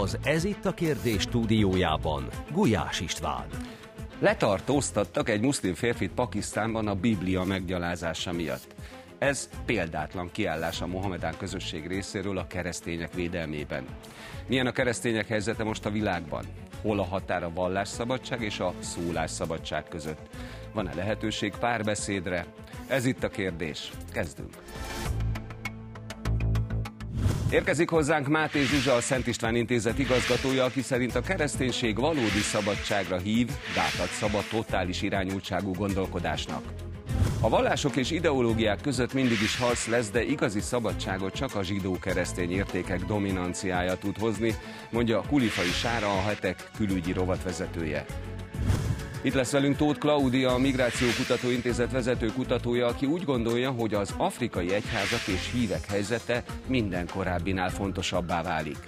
Az Ez itt a kérdés stúdiójában Gulyás István. Letartóztattak egy muszlim férfit Pakisztánban a Biblia meggyalázása miatt. Ez példátlan kiállás a Mohamedán közösség részéről a keresztények védelmében. Milyen a keresztények helyzete most a világban? Hol a határ a vallásszabadság és a szólásszabadság között? Van-e lehetőség párbeszédre? Ez itt a kérdés. Kezdünk. Érkezik hozzánk Máté Zsuzsa, a Szent István Intézet igazgatója, aki szerint a kereszténység valódi szabadságra hív, gátat szabad totális irányultságú gondolkodásnak. A vallások és ideológiák között mindig is harc lesz, de igazi szabadságot csak a zsidó-keresztény értékek dominanciája tud hozni, mondja Kulifai Sára, a hetek külügyi rovatvezetője. Itt lesz velünk Tóth Klaudia, a Migráció Kutató Intézet vezető kutatója, aki úgy gondolja, hogy az afrikai egyházak és hívek helyzete minden korábbinál fontosabbá válik.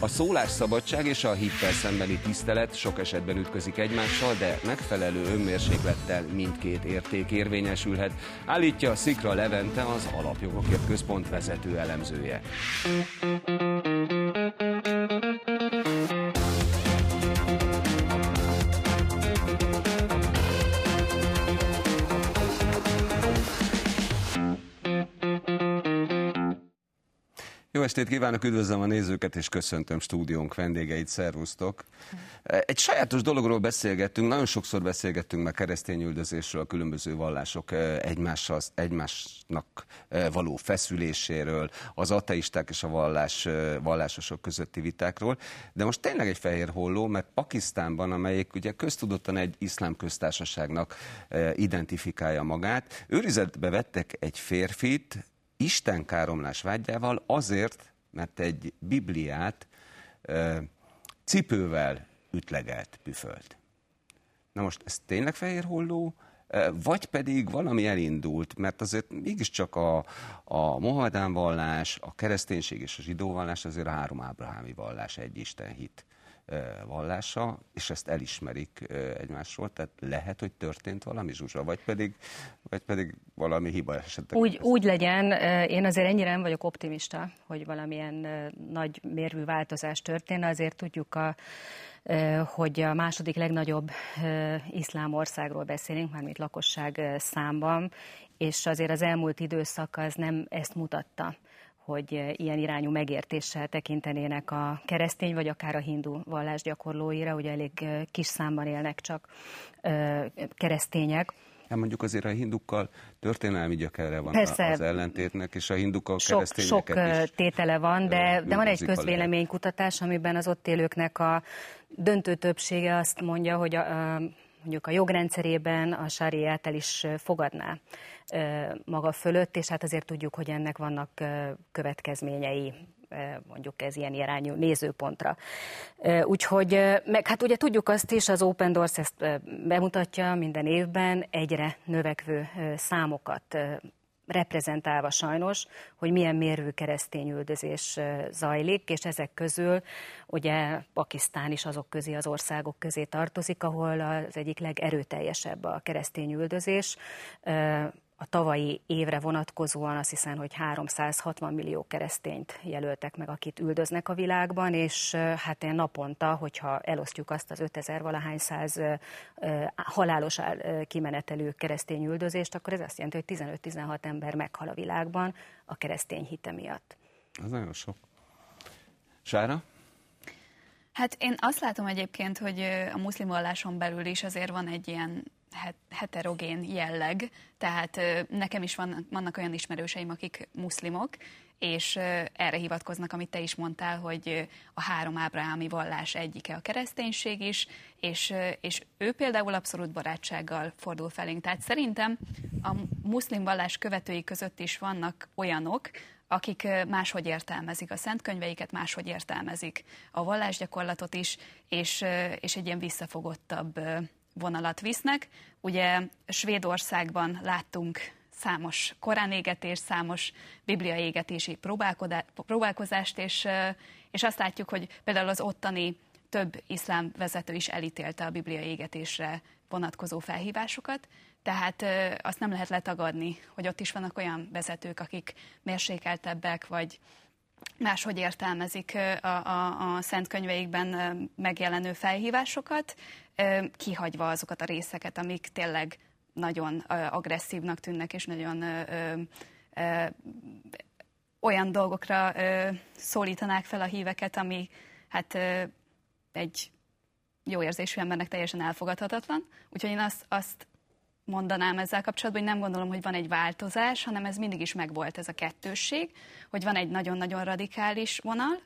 A szólásszabadság és a hittel szembeni tisztelet sok esetben ütközik egymással, de megfelelő önmérséklettel mindkét érték érvényesülhet, állítja Szikra Levente az Alapjogokért Központ vezető elemzője. Jó estét kívánok, üdvözlöm a nézőket, és köszöntöm stúdiónk vendégeit, szervusztok. Egy sajátos dologról beszélgettünk, nagyon sokszor beszélgettünk meg keresztényüldözésről, a különböző vallások egymással, egymásnak való feszüléséről, az ateisták és a vallás, vallásosok közötti vitákról, de most tényleg egy fehér holló, mert Pakisztánban, amelyik ugye köztudottan egy iszlám köztársaságnak identifikálja magát, őrizetbe vettek egy férfit, Isten káromlás vágyával azért, mert egy Bibliát ö, cipővel ütlegelt püfölt. Na most ez tényleg fehér holló, vagy pedig valami elindult, mert azért mégiscsak a, a Mohamedán vallás, a kereszténység és a zsidó vallás azért a három ábrahámi vallás, egy Isten hit vallása, és ezt elismerik egymásról, tehát lehet, hogy történt valami zsuzsa, vagy pedig, vagy pedig valami hiba esetleg. Úgy, úgy legyen, én azért ennyire nem vagyok optimista, hogy valamilyen nagy mérvű változás történne, azért tudjuk a hogy a második legnagyobb iszlám országról beszélünk, mármint lakosság számban, és azért az elmúlt időszak az nem ezt mutatta hogy ilyen irányú megértéssel tekintenének a keresztény vagy akár a hindu vallás gyakorlóira, ugye elég kis számban élnek csak keresztények. Hát mondjuk azért a hindukkal történelmi gyökere van Persze, az ellentétnek, és a hindukkal sok, sok is tétele van, de, de van egy közvéleménykutatás, amiben az ott élőknek a döntő többsége azt mondja, hogy a, a mondjuk a jogrendszerében a sáriát el is fogadná maga fölött, és hát azért tudjuk, hogy ennek vannak következményei mondjuk ez ilyen irányú nézőpontra. Úgyhogy, meg hát ugye tudjuk azt is, az Open Doors ezt bemutatja minden évben egyre növekvő számokat reprezentálva sajnos, hogy milyen mérvű keresztényüldözés zajlik, és ezek közül ugye Pakisztán is azok közé, az országok közé tartozik, ahol az egyik legerőteljesebb a keresztényüldözés a tavalyi évre vonatkozóan azt hiszem, hogy 360 millió keresztényt jelöltek meg, akit üldöznek a világban, és hát én naponta, hogyha elosztjuk azt az 5000 valahány száz halálos kimenetelő keresztény üldözést, akkor ez azt jelenti, hogy 15-16 ember meghal a világban a keresztény hite miatt. Ez nagyon sok. Sára? Hát én azt látom egyébként, hogy a muszlim valláson belül is azért van egy ilyen heterogén jelleg, tehát nekem is vannak, vannak olyan ismerőseim, akik muszlimok, és erre hivatkoznak, amit te is mondtál, hogy a három ábrahámi vallás egyike a kereszténység is, és, és ő például abszolút barátsággal fordul felénk. Tehát szerintem a muszlim vallás követői között is vannak olyanok, akik máshogy értelmezik a szentkönyveiket, máshogy értelmezik a vallásgyakorlatot is, és, és egy ilyen visszafogottabb vonalat visznek. Ugye Svédországban láttunk számos koránégetés, számos bibliaégetési próbálkozást, és, és azt látjuk, hogy például az ottani több iszlám vezető is elítélte a biblia égetésre vonatkozó felhívásokat, tehát azt nem lehet letagadni, hogy ott is vannak olyan vezetők, akik mérsékeltebbek, vagy máshogy értelmezik a, a, a szent könyveikben megjelenő felhívásokat, kihagyva azokat a részeket, amik tényleg nagyon agresszívnak tűnnek, és nagyon olyan dolgokra szólítanák fel a híveket, ami hát egy jó érzésű embernek teljesen elfogadhatatlan. Úgyhogy én azt, azt mondanám ezzel kapcsolatban, hogy nem gondolom, hogy van egy változás, hanem ez mindig is megvolt ez a kettősség, hogy van egy nagyon-nagyon radikális vonal,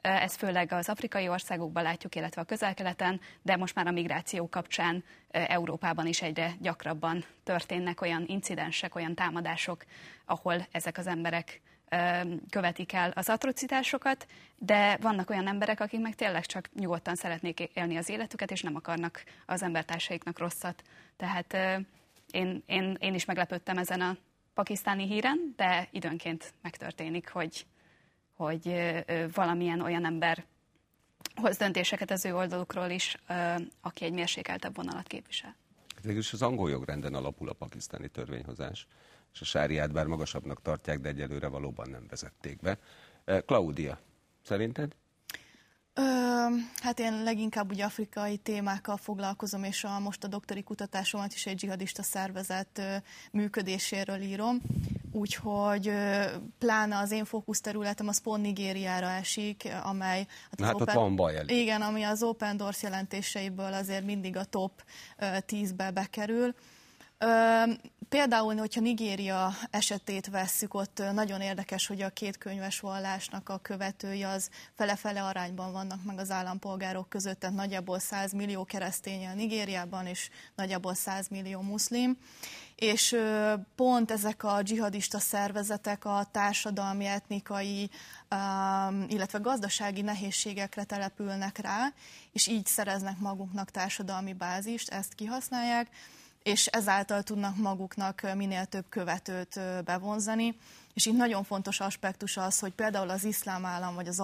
ez főleg az afrikai országokban látjuk, illetve a közel-keleten, de most már a migráció kapcsán Európában is egyre gyakrabban történnek olyan incidensek, olyan támadások, ahol ezek az emberek követik el az atrocitásokat, de vannak olyan emberek, akik meg tényleg csak nyugodtan szeretnék élni az életüket, és nem akarnak az embertársaiknak rosszat. Tehát én, én, én is meglepődtem ezen a pakisztáni híren, de időnként megtörténik, hogy, hogy valamilyen olyan ember hoz döntéseket az ő oldalukról is, aki egy mérsékeltebb vonalat képvisel. Végülis az angol jogrenden alapul a pakisztáni törvényhozás, és a sáriát bár magasabbnak tartják, de egyelőre valóban nem vezették be. Claudia, szerinted? Ö, hát én leginkább ugye afrikai témákkal foglalkozom, és a, most a doktori kutatásomat is egy dzsihadista szervezet ö, működéséről írom. Úgyhogy pláne az én fókuszterületem az pont Nigériára esik, amely... Hát, hát Open, ott van baj elég. Igen, ami az Open Doors jelentéseiből azért mindig a top 10-be bekerül. Például, hogyha Nigéria esetét vesszük, ott nagyon érdekes, hogy a két könyves vallásnak a követői az fele-fele arányban vannak meg az állampolgárok között, tehát nagyjából 100 millió keresztény a Nigériában, és nagyjából 100 millió muszlim. És pont ezek a dzsihadista szervezetek a társadalmi, etnikai, illetve gazdasági nehézségekre települnek rá, és így szereznek maguknak társadalmi bázist, ezt kihasználják és ezáltal tudnak maguknak minél több követőt bevonzani. És itt nagyon fontos aspektus az, hogy például az iszlám állam vagy az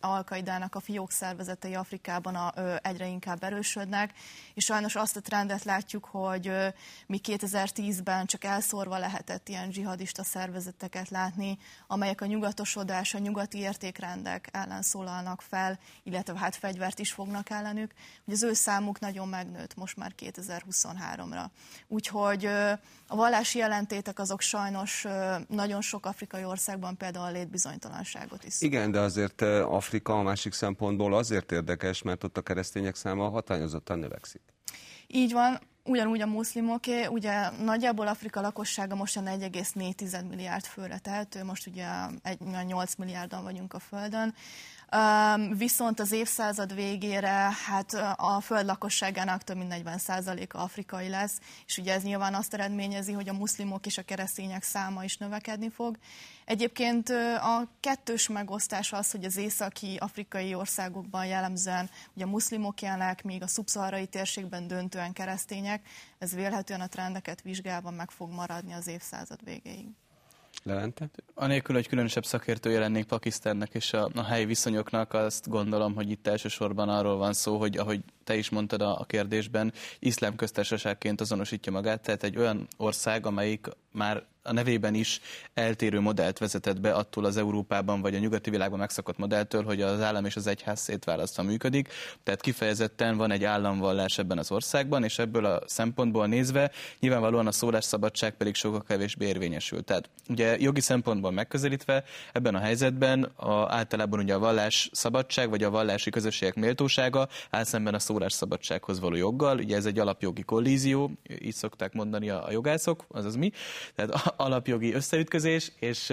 alkaidának a fiók szervezetei Afrikában a, ö, egyre inkább erősödnek, és sajnos azt a trendet látjuk, hogy ö, mi 2010-ben csak elszórva lehetett ilyen dzsihadista szervezeteket látni, amelyek a nyugatosodás, a nyugati értékrendek ellen szólalnak fel, illetve hát fegyvert is fognak ellenük, hogy az ő számuk nagyon megnőtt most már 2023-ra. Úgyhogy ö, a vallási jelentétek azok sajnos nagyon sok afrikai országban például a létbizonytalanságot is. Igen, de azért Afrika a másik szempontból azért érdekes, mert ott a keresztények száma hatányozottan növekszik. Így van, ugyanúgy a muszlimoké, ugye nagyjából Afrika lakossága most 1,4 milliárd főre tehető, most ugye 8 milliárdan vagyunk a Földön, Viszont az évszázad végére hát a föld lakosságának több mint 40%-a afrikai lesz, és ugye ez nyilván azt eredményezi, hogy a muszlimok és a keresztények száma is növekedni fog. Egyébként a kettős megosztás az, hogy az északi afrikai országokban jellemzően ugye a muszlimok élnek, míg a szubszaharai térségben döntően keresztények, ez vélhetően a trendeket vizsgálva meg fog maradni az évszázad végéig. Levente? Anélkül, hogy különösebb szakértője lennék Pakisztánnak és a, a helyi viszonyoknak, azt gondolom, hogy itt elsősorban arról van szó, hogy ahogy te is mondtad a, a kérdésben, iszlám köztársaságként azonosítja magát, tehát egy olyan ország, amelyik már a nevében is eltérő modellt vezetett be attól az Európában vagy a nyugati világban megszokott modelltől, hogy az állam és az egyház szétválasztva működik. Tehát kifejezetten van egy államvallás ebben az országban, és ebből a szempontból nézve nyilvánvalóan a szólásszabadság pedig sokkal kevésbé érvényesül. Tehát ugye jogi szempontból megközelítve ebben a helyzetben a, általában ugye a vallás szabadság vagy a vallási közösségek méltósága áll szemben a szólásszabadsághoz való joggal. Ugye ez egy alapjogi kollízió, így szokták mondani a, jogászok, azaz mi. Tehát alapjogi összeütközés, és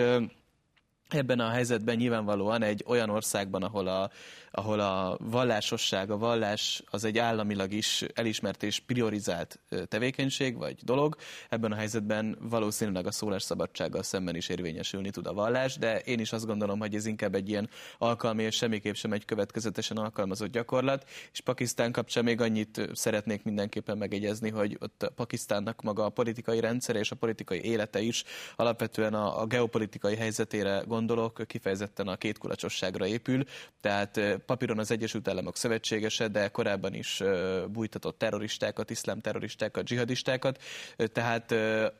ebben a helyzetben nyilvánvalóan egy olyan országban, ahol a ahol a vallásosság, a vallás az egy államilag is elismert és priorizált tevékenység vagy dolog. Ebben a helyzetben valószínűleg a szólásszabadsággal szemben is érvényesülni tud a vallás, de én is azt gondolom, hogy ez inkább egy ilyen alkalmi és semmiképp sem egy következetesen alkalmazott gyakorlat. És Pakisztán kapcsán még annyit szeretnék mindenképpen megegyezni, hogy ott Pakisztánnak maga a politikai rendszer és a politikai élete is alapvetően a, a geopolitikai helyzetére gondol gondolok, kifejezetten a kétkulacsosságra épül, tehát papíron az Egyesült Államok szövetségese, de korábban is bújtatott terroristákat, iszlám terroristákat, dzsihadistákat, tehát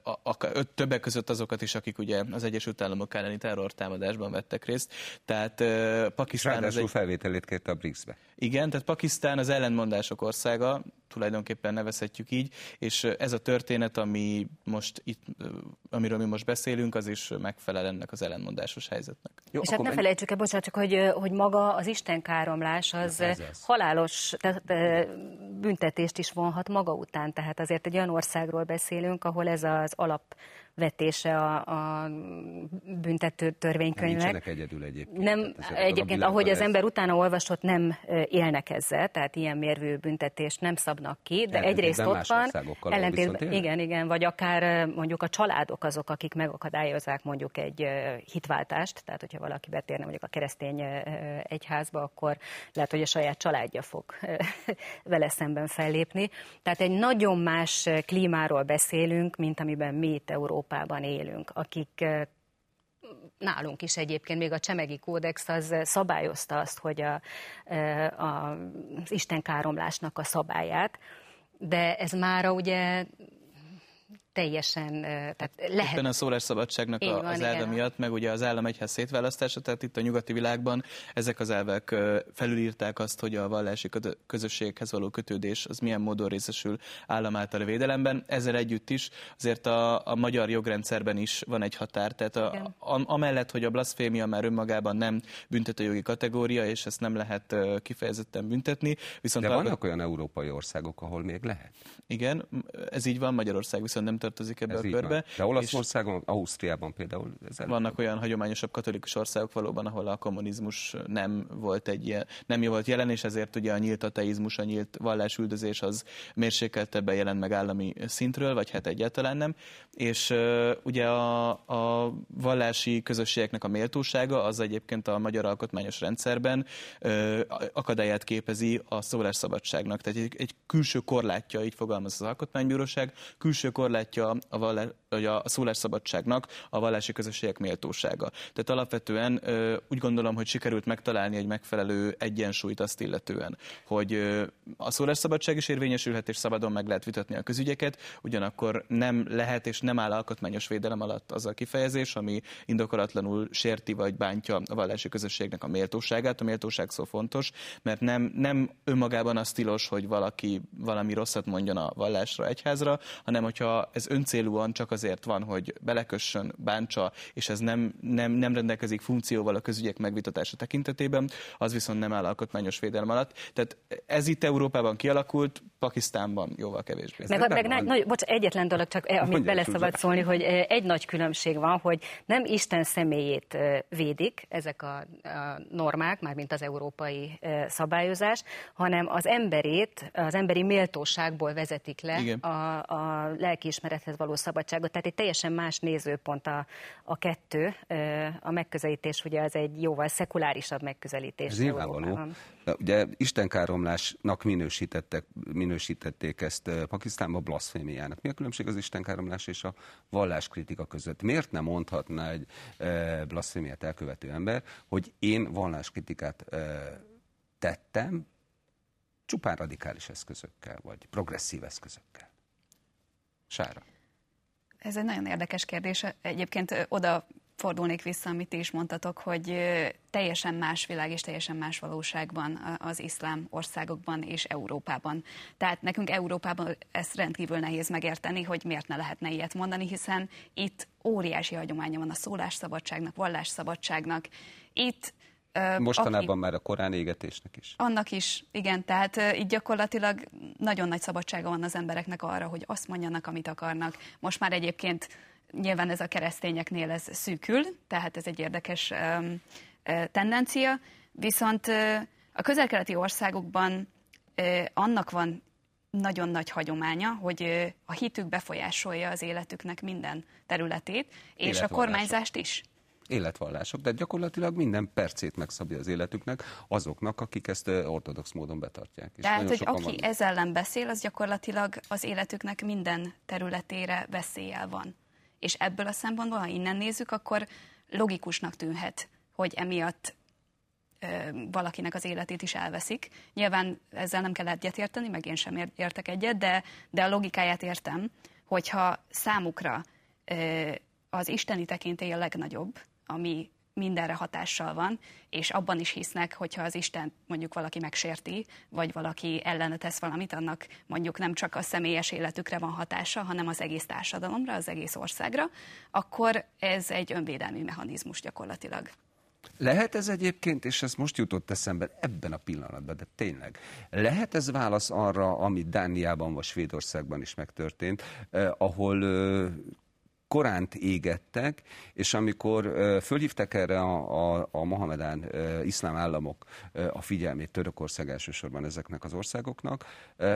a, a, többek között azokat is, akik ugye az Egyesült Államok elleni terrortámadásban vettek részt. Tehát Pakisztán... Ráadásul egy... felvételét kérte a BRICS-be. Igen, tehát Pakisztán az ellentmondások országa, tulajdonképpen nevezhetjük így, és ez a történet, ami most itt, amiről mi most beszélünk, az is megfelel ennek az ellentmondásos helyzetnek. Jó, és hát ne menj... felejtsük el, bocsánat, csak hogy, hogy maga az istenkáromlás az halálos tehát, büntetést is vonhat maga után, tehát azért egy olyan országról beszélünk, ahol ez az alap vetése a, a büntető törvénykönyvnek. Nincsenek egyedül egyébként. Nem, egyébként, ahogy az ember utána olvasott, nem élnek ezzel, tehát ilyen mérvű büntetést nem szabnak ki, de egyrészt ott van, ellentétben, igen, igen, vagy akár mondjuk a családok azok, akik megakadályozzák mondjuk egy hitváltást, tehát hogyha valaki betérne mondjuk a keresztény egyházba, akkor lehet, hogy a saját családja fog vele szemben fellépni. Tehát egy nagyon más klímáról beszélünk, mint amiben mi itt Európa Európában élünk, akik nálunk is egyébként még a Csemegi Kódex az szabályozta azt, hogy a, a, az istenkáromlásnak a szabályát, de ez mára ugye teljesen, tehát lehet. Éppen a szólásszabadságnak a, az elve miatt, meg ugye az állam egyház szétválasztása, tehát itt a nyugati világban ezek az elvek felülírták azt, hogy a vallási közösséghez való kötődés az milyen módon részesül állam által a védelemben. Ezzel együtt is azért a, a magyar jogrendszerben is van egy határ, tehát a, a, amellett, hogy a blasfémia már önmagában nem büntetőjogi kategória, és ezt nem lehet kifejezetten büntetni. Viszont De vannak a... olyan európai országok, ahol még lehet? Igen, ez így van, Magyarország viszont nem tartozik ebbe ez a körbe. De Olaszországon, Ausztriában például. Ez vannak olyan hagyományosabb katolikus országok valóban, ahol a kommunizmus nem volt egy ilyen, nem volt jelen, és ezért ugye a nyílt ateizmus, a nyílt vallásüldözés az mérsékeltebben jelent meg állami szintről, vagy hát egyáltalán nem. És uh, ugye a, a vallási közösségeknek a méltósága az egyébként a magyar alkotmányos rendszerben uh, akadályát képezi a szólásszabadságnak. Tehát egy, egy külső korlátja, így fogalmaz az alkotmánybíróság, külső korlátja korlátja a, vagy a szólásszabadságnak a vallási közösségek méltósága. Tehát alapvetően úgy gondolom, hogy sikerült megtalálni egy megfelelő egyensúlyt azt illetően, hogy a szólásszabadság is érvényesülhet, és szabadon meg lehet vitatni a közügyeket, ugyanakkor nem lehet és nem áll alkotmányos védelem alatt az a kifejezés, ami indokolatlanul sérti vagy bántja a vallási közösségnek a méltóságát. A méltóság szó fontos, mert nem, nem önmagában az tilos, hogy valaki valami rosszat mondjon a vallásra, egyházra, hanem hogyha ez öncélúan csak azért van, hogy belekössön, bántsa, és ez nem, nem, nem rendelkezik funkcióval a közügyek megvitatása tekintetében, az viszont nem áll alkotmányos védelem alatt. Tehát ez itt Európában kialakult, Pakisztánban jóval kevésbé. Meg, meg nagy, nagy, bocs, egyetlen dolog csak, eh, amit bele szabad szólni, hogy eh, egy nagy különbség van, hogy nem Isten személyét eh, védik ezek a, a normák, mármint az európai szabályozás, hanem az emberét, az emberi méltóságból vezetik le Igen. a, a lelkiismerethez való szabadságot. Tehát egy teljesen más nézőpont a, a kettő. A megközelítés ugye az egy jóval szekulárisabb megközelítés. Ez nyilvánvaló. Ugye istenkáromlásnak minősítettek, minősítették ezt Pakisztánban blasfémiának. Mi a különbség az istenkáromlás és a valláskritika között? Miért nem mondhatná egy blasfémiát elkövető ember, hogy én valláskritikát tettem, csupán radikális eszközökkel, vagy progresszív eszközökkel? Sára. Ez egy nagyon érdekes kérdés. Egyébként oda fordulnék vissza, amit ti is mondtatok, hogy teljesen más világ és teljesen más valóságban az iszlám országokban és Európában. Tehát nekünk Európában ezt rendkívül nehéz megérteni, hogy miért ne lehetne ilyet mondani, hiszen itt óriási hagyománya van a szólásszabadságnak, vallásszabadságnak. Itt Mostanában aki, már a korán égetésnek is. Annak is, igen. Tehát így gyakorlatilag nagyon nagy szabadsága van az embereknek arra, hogy azt mondjanak, amit akarnak. Most már egyébként nyilván ez a keresztényeknél ez szűkül, tehát ez egy érdekes tendencia. Viszont a közelkeleti országokban annak van nagyon nagy hagyománya, hogy a hitük befolyásolja az életüknek minden területét, és a kormányzást is életvallások, de gyakorlatilag minden percét megszabja az életüknek azoknak, akik ezt ortodox módon betartják. És Tehát, hogy aki van... ez ellen beszél, az gyakorlatilag az életüknek minden területére veszéllyel van. És ebből a szempontból, ha innen nézzük, akkor logikusnak tűnhet, hogy emiatt valakinek az életét is elveszik. Nyilván ezzel nem kell egyetérteni, meg én sem értek egyet, de, de a logikáját értem, hogyha számukra az isteni tekintély a legnagyobb, ami mindenre hatással van, és abban is hisznek, hogyha az Isten mondjuk valaki megsérti, vagy valaki ellene tesz valamit, annak mondjuk nem csak a személyes életükre van hatása, hanem az egész társadalomra, az egész országra, akkor ez egy önvédelmi mechanizmus gyakorlatilag. Lehet ez egyébként, és ez most jutott eszembe ebben a pillanatban, de tényleg, lehet ez válasz arra, ami Dániában vagy Svédországban is megtörtént, eh, ahol eh, Koránt égettek, és amikor fölhívták erre a, a, a Mohamedán iszlám államok a figyelmét, Törökország elsősorban ezeknek az országoknak,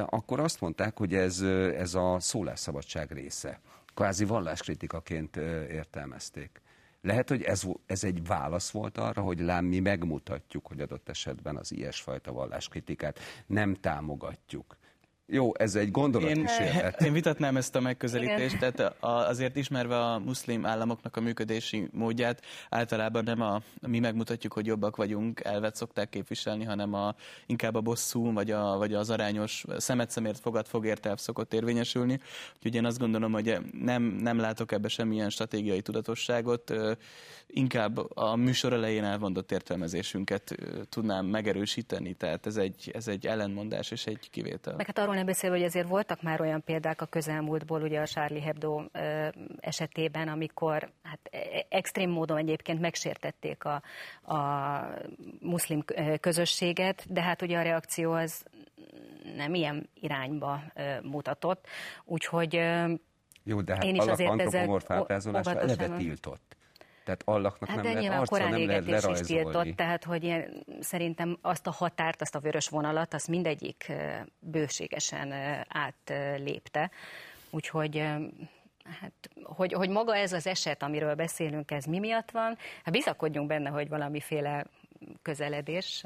akkor azt mondták, hogy ez, ez a szólásszabadság része. Kvázi valláskritikaként értelmezték. Lehet, hogy ez, ez egy válasz volt arra, hogy lám mi megmutatjuk, hogy adott esetben az ilyesfajta valláskritikát nem támogatjuk. Jó, ez egy gondolatkísérlet. Én, én vitatnám ezt a megközelítést, Igen. tehát azért ismerve a muszlim államoknak a működési módját, általában nem a, mi megmutatjuk, hogy jobbak vagyunk, elvet szokták képviselni, hanem a, inkább a bosszú, vagy, a, vagy az arányos szemet szemért fogad fogért elv szokott érvényesülni. Úgyhogy én azt gondolom, hogy nem, nem látok ebbe semmilyen stratégiai tudatosságot, inkább a műsor elején elmondott értelmezésünket tudnám megerősíteni, tehát ez egy, ez egy ellenmondás és egy kivétel. Meg hát arról nem beszél, hogy azért voltak már olyan példák a közelmúltból, ugye a Charlie Hebdo esetében, amikor hát e, e, extrém módon egyébként megsértették a, a muszlim közösséget, de hát ugye a reakció az nem ilyen irányba mutatott, úgyhogy jó, de hát én is ezzel eleve tiltott. Tehát Allahnak hát nem lehet arca, nem lehet lerajzolni. Is tiltott, tehát hogy ilyen, szerintem azt a határt, azt a vörös vonalat, azt mindegyik bőségesen átlépte. Úgyhogy hát, hogy, hogy maga ez az eset, amiről beszélünk, ez mi miatt van, hát bizakodjunk benne, hogy valamiféle közeledés.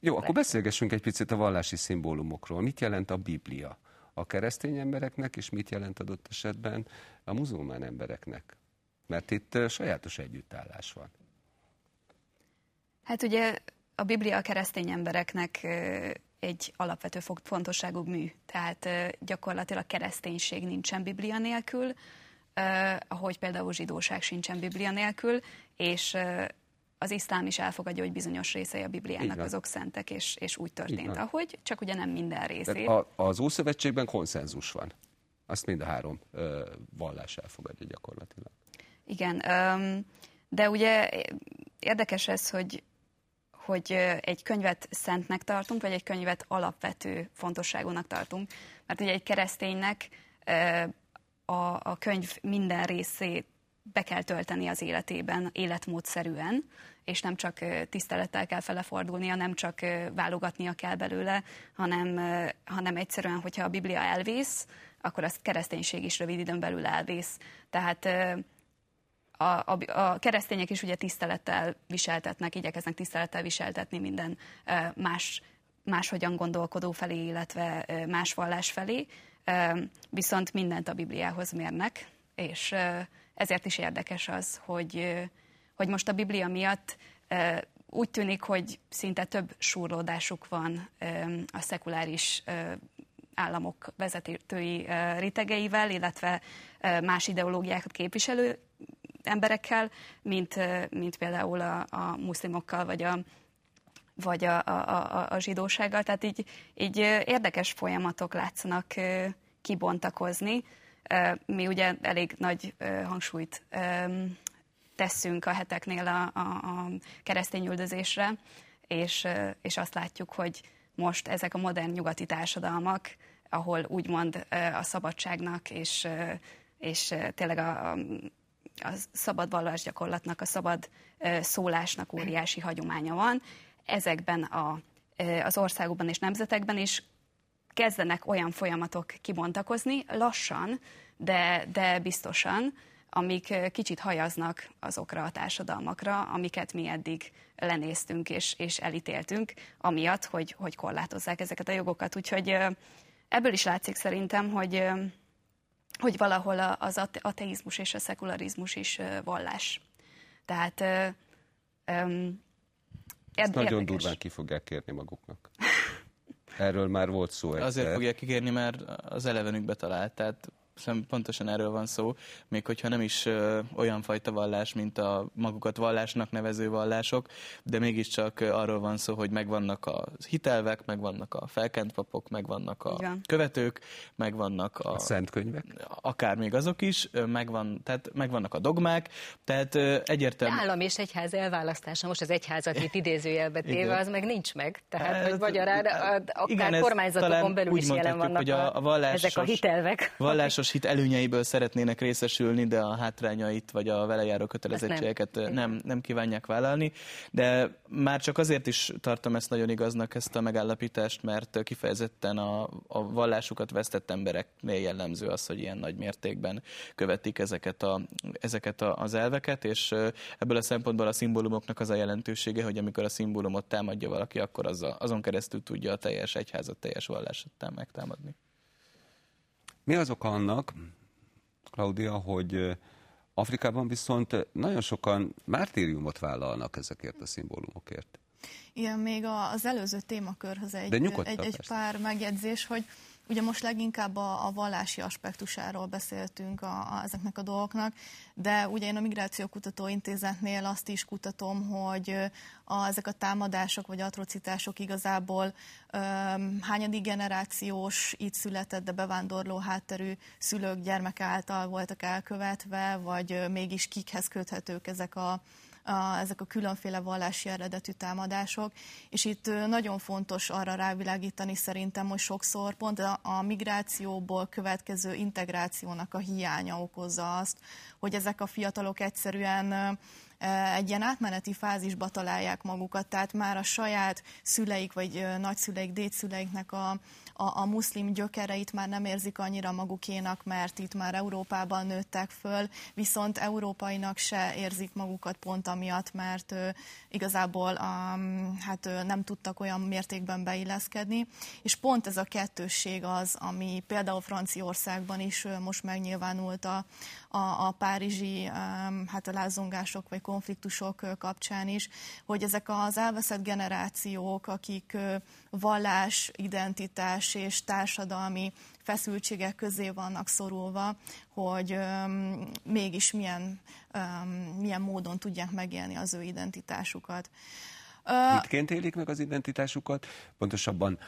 Jó, akkor beszélgessünk egy picit a vallási szimbólumokról. Mit jelent a Biblia a keresztény embereknek, és mit jelent adott esetben a muzulmán embereknek? Mert itt sajátos együttállás van. Hát ugye a Biblia a keresztény embereknek egy alapvető fontosságú mű. Tehát gyakorlatilag kereszténység nincsen Biblia nélkül, ahogy például zsidóság sincsen Biblia nélkül, és az iszlám is elfogadja, hogy bizonyos részei a Bibliának azok szentek, és, és úgy történt, ahogy, csak ugye nem minden részé. A, az Ószövetségben konszenzus van. Azt mind a három ö, vallás elfogadja gyakorlatilag. Igen, de ugye érdekes ez, hogy hogy egy könyvet szentnek tartunk, vagy egy könyvet alapvető fontosságúnak tartunk. Mert ugye egy kereszténynek a, a könyv minden részét be kell tölteni az életében életmódszerűen, és nem csak tisztelettel kell felefordulnia, nem csak válogatnia kell belőle, hanem, hanem egyszerűen, hogyha a Biblia elvész, akkor azt kereszténység is rövid időn belül elvész. Tehát a, a, a keresztények is ugye tisztelettel viseltetnek, igyekeznek tisztelettel viseltetni minden más, máshogyan gondolkodó felé, illetve más vallás felé, viszont mindent a Bibliához mérnek, és ezért is érdekes az, hogy, hogy most a Biblia miatt úgy tűnik, hogy szinte több súrlódásuk van a szekuláris államok vezetői ritegeivel, illetve más ideológiákat képviselő emberekkel, mint, mint például a, a muszlimokkal, vagy a, vagy a, a, a, a zsidósággal. Tehát így, így érdekes folyamatok látszanak kibontakozni. Mi ugye elég nagy hangsúlyt teszünk a heteknél a, a, a keresztény üldözésre, és, és azt látjuk, hogy most ezek a modern nyugati társadalmak, ahol úgymond a szabadságnak és, és tényleg a, a a szabad vallásgyakorlatnak, a szabad szólásnak óriási hagyománya van. Ezekben a, az országokban és nemzetekben is kezdenek olyan folyamatok kibontakozni, lassan, de, de biztosan, amik kicsit hajaznak azokra a társadalmakra, amiket mi eddig lenéztünk és, és elítéltünk, amiatt, hogy, hogy korlátozzák ezeket a jogokat. Úgyhogy ebből is látszik szerintem, hogy hogy valahol az ateizmus és a szekularizmus is vallás. Tehát um, Ezt nagyon durván ki fogják kérni maguknak. Erről már volt szó egyszer. Azért fogják kikérni, mert az elevenükbe talált. Tehát pontosan erről van szó, még hogyha nem is ö, olyan fajta vallás, mint a magukat vallásnak nevező vallások, de mégiscsak arról van szó, hogy megvannak a hitelvek, megvannak a felkent papok, megvannak a követők, megvannak a, a szentkönyvek, akár még azok is, megvan, tehát megvannak a dogmák, tehát egyértelmű. Állam és egyház elválasztása, most az egyházat itt idézőjelbe téve, az meg nincs meg. Tehát, hát, hogy magyarán, akár igen, kormányzatokon belül is jelen vannak hogy a, a vallásos, ezek a hitelvek. Vallásos biztos hit előnyeiből szeretnének részesülni, de a hátrányait vagy a vele járó kötelezettségeket nem. nem, nem kívánják vállalni. De már csak azért is tartom ezt nagyon igaznak, ezt a megállapítást, mert kifejezetten a, a vallásukat vesztett embereknél jellemző az, hogy ilyen nagy mértékben követik ezeket, a, ezeket a, az elveket, és ebből a szempontból a szimbólumoknak az a jelentősége, hogy amikor a szimbólumot támadja valaki, akkor az a, azon keresztül tudja a teljes egyházat, teljes vallásot megtámadni. Mi az oka annak, Claudia, hogy Afrikában viszont nagyon sokan mártériumot vállalnak ezekért a szimbólumokért? Igen, még az előző témakörhöz egy, egy, egy pár megjegyzés, hogy Ugye most leginkább a, a vallási aspektusáról beszéltünk a, a, ezeknek a dolgoknak, de ugye én a Migrációkutató Intézetnél azt is kutatom, hogy a, ezek a támadások vagy atrocitások igazából um, hányadik generációs itt született, de bevándorló hátterű szülők gyermeke által voltak elkövetve, vagy mégis kikhez köthetők ezek a, a, ezek a különféle vallási eredetű támadások, és itt nagyon fontos arra rávilágítani szerintem, hogy sokszor pont a, a migrációból következő integrációnak a hiánya okozza azt, hogy ezek a fiatalok egyszerűen egy ilyen átmeneti fázisba találják magukat, tehát már a saját szüleik vagy nagyszüleik, dédszüleiknek a, a, a muszlim gyökereit már nem érzik annyira magukénak, mert itt már Európában nőttek föl, viszont európainak se érzik magukat pont amiatt, mert ö, igazából a, hát nem tudtak olyan mértékben beilleszkedni, és pont ez a kettősség az, ami például Franciaországban is most megnyilvánult a, a, a párizsi hát a lázongások vagy konfliktusok kapcsán is, hogy ezek az elveszett generációk, akik vallás, identitás és társadalmi feszültségek közé vannak szorulva, hogy um, mégis milyen, um, milyen módon tudják megélni az ő identitásukat. Hitként élik meg az identitásukat, pontosabban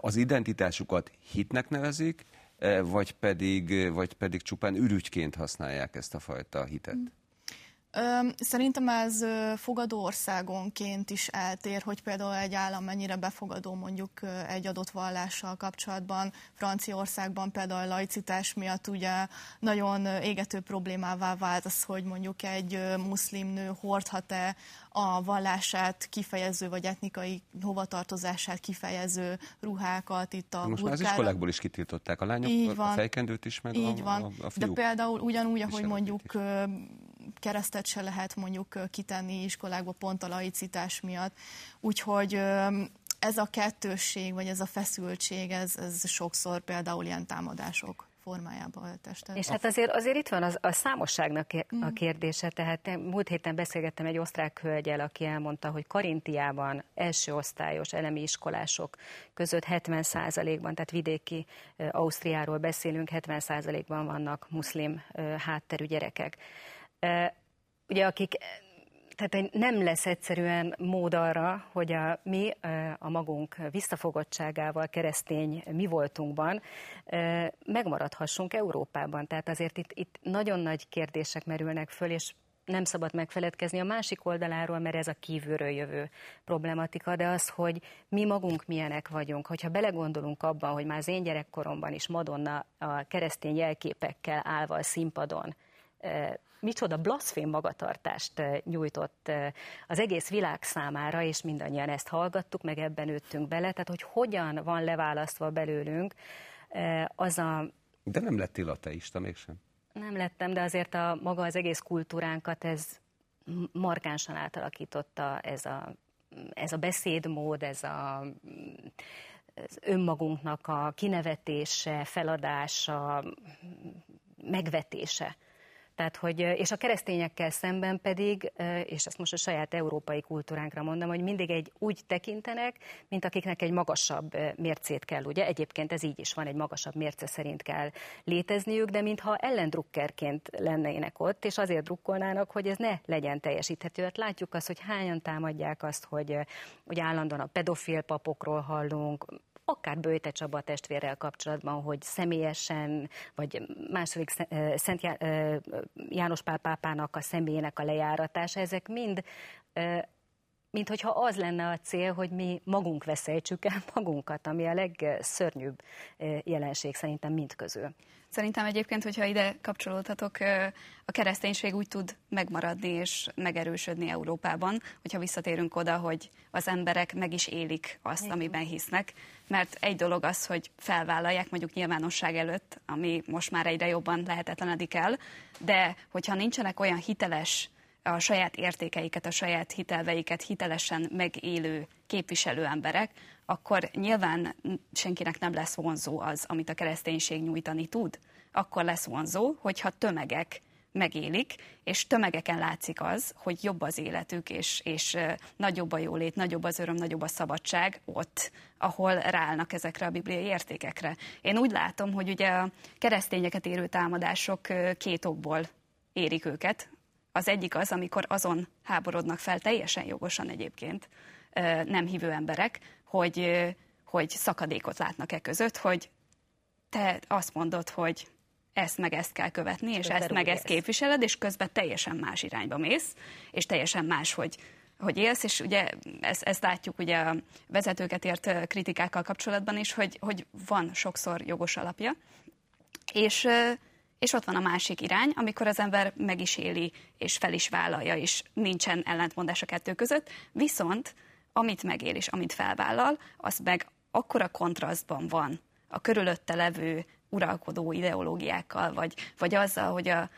az identitásukat hitnek nevezik, vagy pedig, vagy pedig csupán ürügyként használják ezt a fajta hitet? Szerintem ez fogadó országonként is eltér, hogy például egy állam mennyire befogadó mondjuk egy adott vallással kapcsolatban. Franciaországban például a laicitás miatt ugye nagyon égető problémává vált az, hogy mondjuk egy muszlim nő hordhat-e a vallását kifejező, vagy etnikai hovatartozását kifejező ruhákat itt a Most már az iskolákból is kitiltották a lányok, Így van. a fejkendőt is, meg Így a, van. a, a fiúk. De például ugyanúgy, ahogy mondjuk keresztet se lehet mondjuk kitenni iskolákba pont a laicitás miatt. Úgyhogy ez a kettősség, vagy ez a feszültség, ez, ez sokszor például ilyen támadások formájába öltested. És hát azért, azért itt van az, a számosságnak a mm. kérdése, tehát múlt héten beszélgettem egy osztrák hölgyel, aki elmondta, hogy Karintiában első osztályos elemi iskolások között 70%-ban, tehát vidéki Ausztriáról beszélünk, 70%-ban vannak muszlim hátterű gyerekek ugye akik tehát nem lesz egyszerűen mód arra, hogy a, mi a magunk visszafogottságával, keresztény mi voltunkban megmaradhassunk Európában. Tehát azért itt, itt nagyon nagy kérdések merülnek föl, és nem szabad megfeledkezni a másik oldaláról, mert ez a kívülről jövő problematika, de az, hogy mi magunk milyenek vagyunk. Hogyha belegondolunk abban, hogy már az én gyerekkoromban is Madonna a keresztény jelképekkel állva a színpadon micsoda blaszfém magatartást nyújtott az egész világ számára, és mindannyian ezt hallgattuk, meg ebben nőttünk bele, tehát hogy hogyan van leválasztva belőlünk az a... De nem lettél ateista mégsem? Nem lettem, de azért a maga az egész kultúránkat ez markánsan átalakította ez a, ez a beszédmód, ez a az önmagunknak a kinevetése, feladása, megvetése. Tehát, hogy, és a keresztényekkel szemben pedig, és ezt most a saját európai kultúránkra mondom, hogy mindig egy úgy tekintenek, mint akiknek egy magasabb mércét kell, ugye? Egyébként ez így is van, egy magasabb mérce szerint kell létezniük, de mintha ellendrukkerként lennének ott, és azért drukkolnának, hogy ez ne legyen teljesíthető. Hát látjuk azt, hogy hányan támadják azt, hogy, hogy állandóan a pedofil papokról hallunk, akár Bőjte Csaba testvérrel kapcsolatban, hogy személyesen, vagy második Szent János Pál pápának a személyének a lejáratása, ezek mind mint hogyha az lenne a cél, hogy mi magunk veszélytsük el magunkat, ami a legszörnyűbb jelenség szerintem mind közül. Szerintem egyébként, hogyha ide kapcsolódhatok, a kereszténység úgy tud megmaradni és megerősödni Európában, hogyha visszatérünk oda, hogy az emberek meg is élik azt, amiben hisznek. Mert egy dolog az, hogy felvállalják mondjuk nyilvánosság előtt, ami most már egyre jobban lehetetlenedik el, de hogyha nincsenek olyan hiteles a saját értékeiket, a saját hitelveiket hitelesen megélő képviselő emberek, akkor nyilván senkinek nem lesz vonzó az, amit a kereszténység nyújtani tud. Akkor lesz vonzó, hogyha tömegek megélik, és tömegeken látszik az, hogy jobb az életük, és, és nagyobb a jólét, nagyobb az öröm, nagyobb a szabadság ott, ahol ráállnak ezekre a bibliai értékekre. Én úgy látom, hogy ugye a keresztényeket érő támadások két okból érik őket. Az egyik az, amikor azon háborodnak fel, teljesen jogosan egyébként, nem hívő emberek, hogy, hogy szakadékot látnak e között, hogy te azt mondod, hogy ezt meg ezt kell követni, és ezt meg ezt képviseled, és közben teljesen más irányba mész, és teljesen más, hogy, hogy élsz, és ugye ezt, ezt látjuk ugye a vezetőket ért kritikákkal kapcsolatban is, hogy, hogy van sokszor jogos alapja, és, és ott van a másik irány, amikor az ember meg is éli, és fel is vállalja, és nincsen ellentmondás a kettő között, viszont amit megél és amit felvállal, az meg akkora kontrasztban van a körülötte levő uralkodó ideológiákkal, vagy, vagy azzal, hogy a,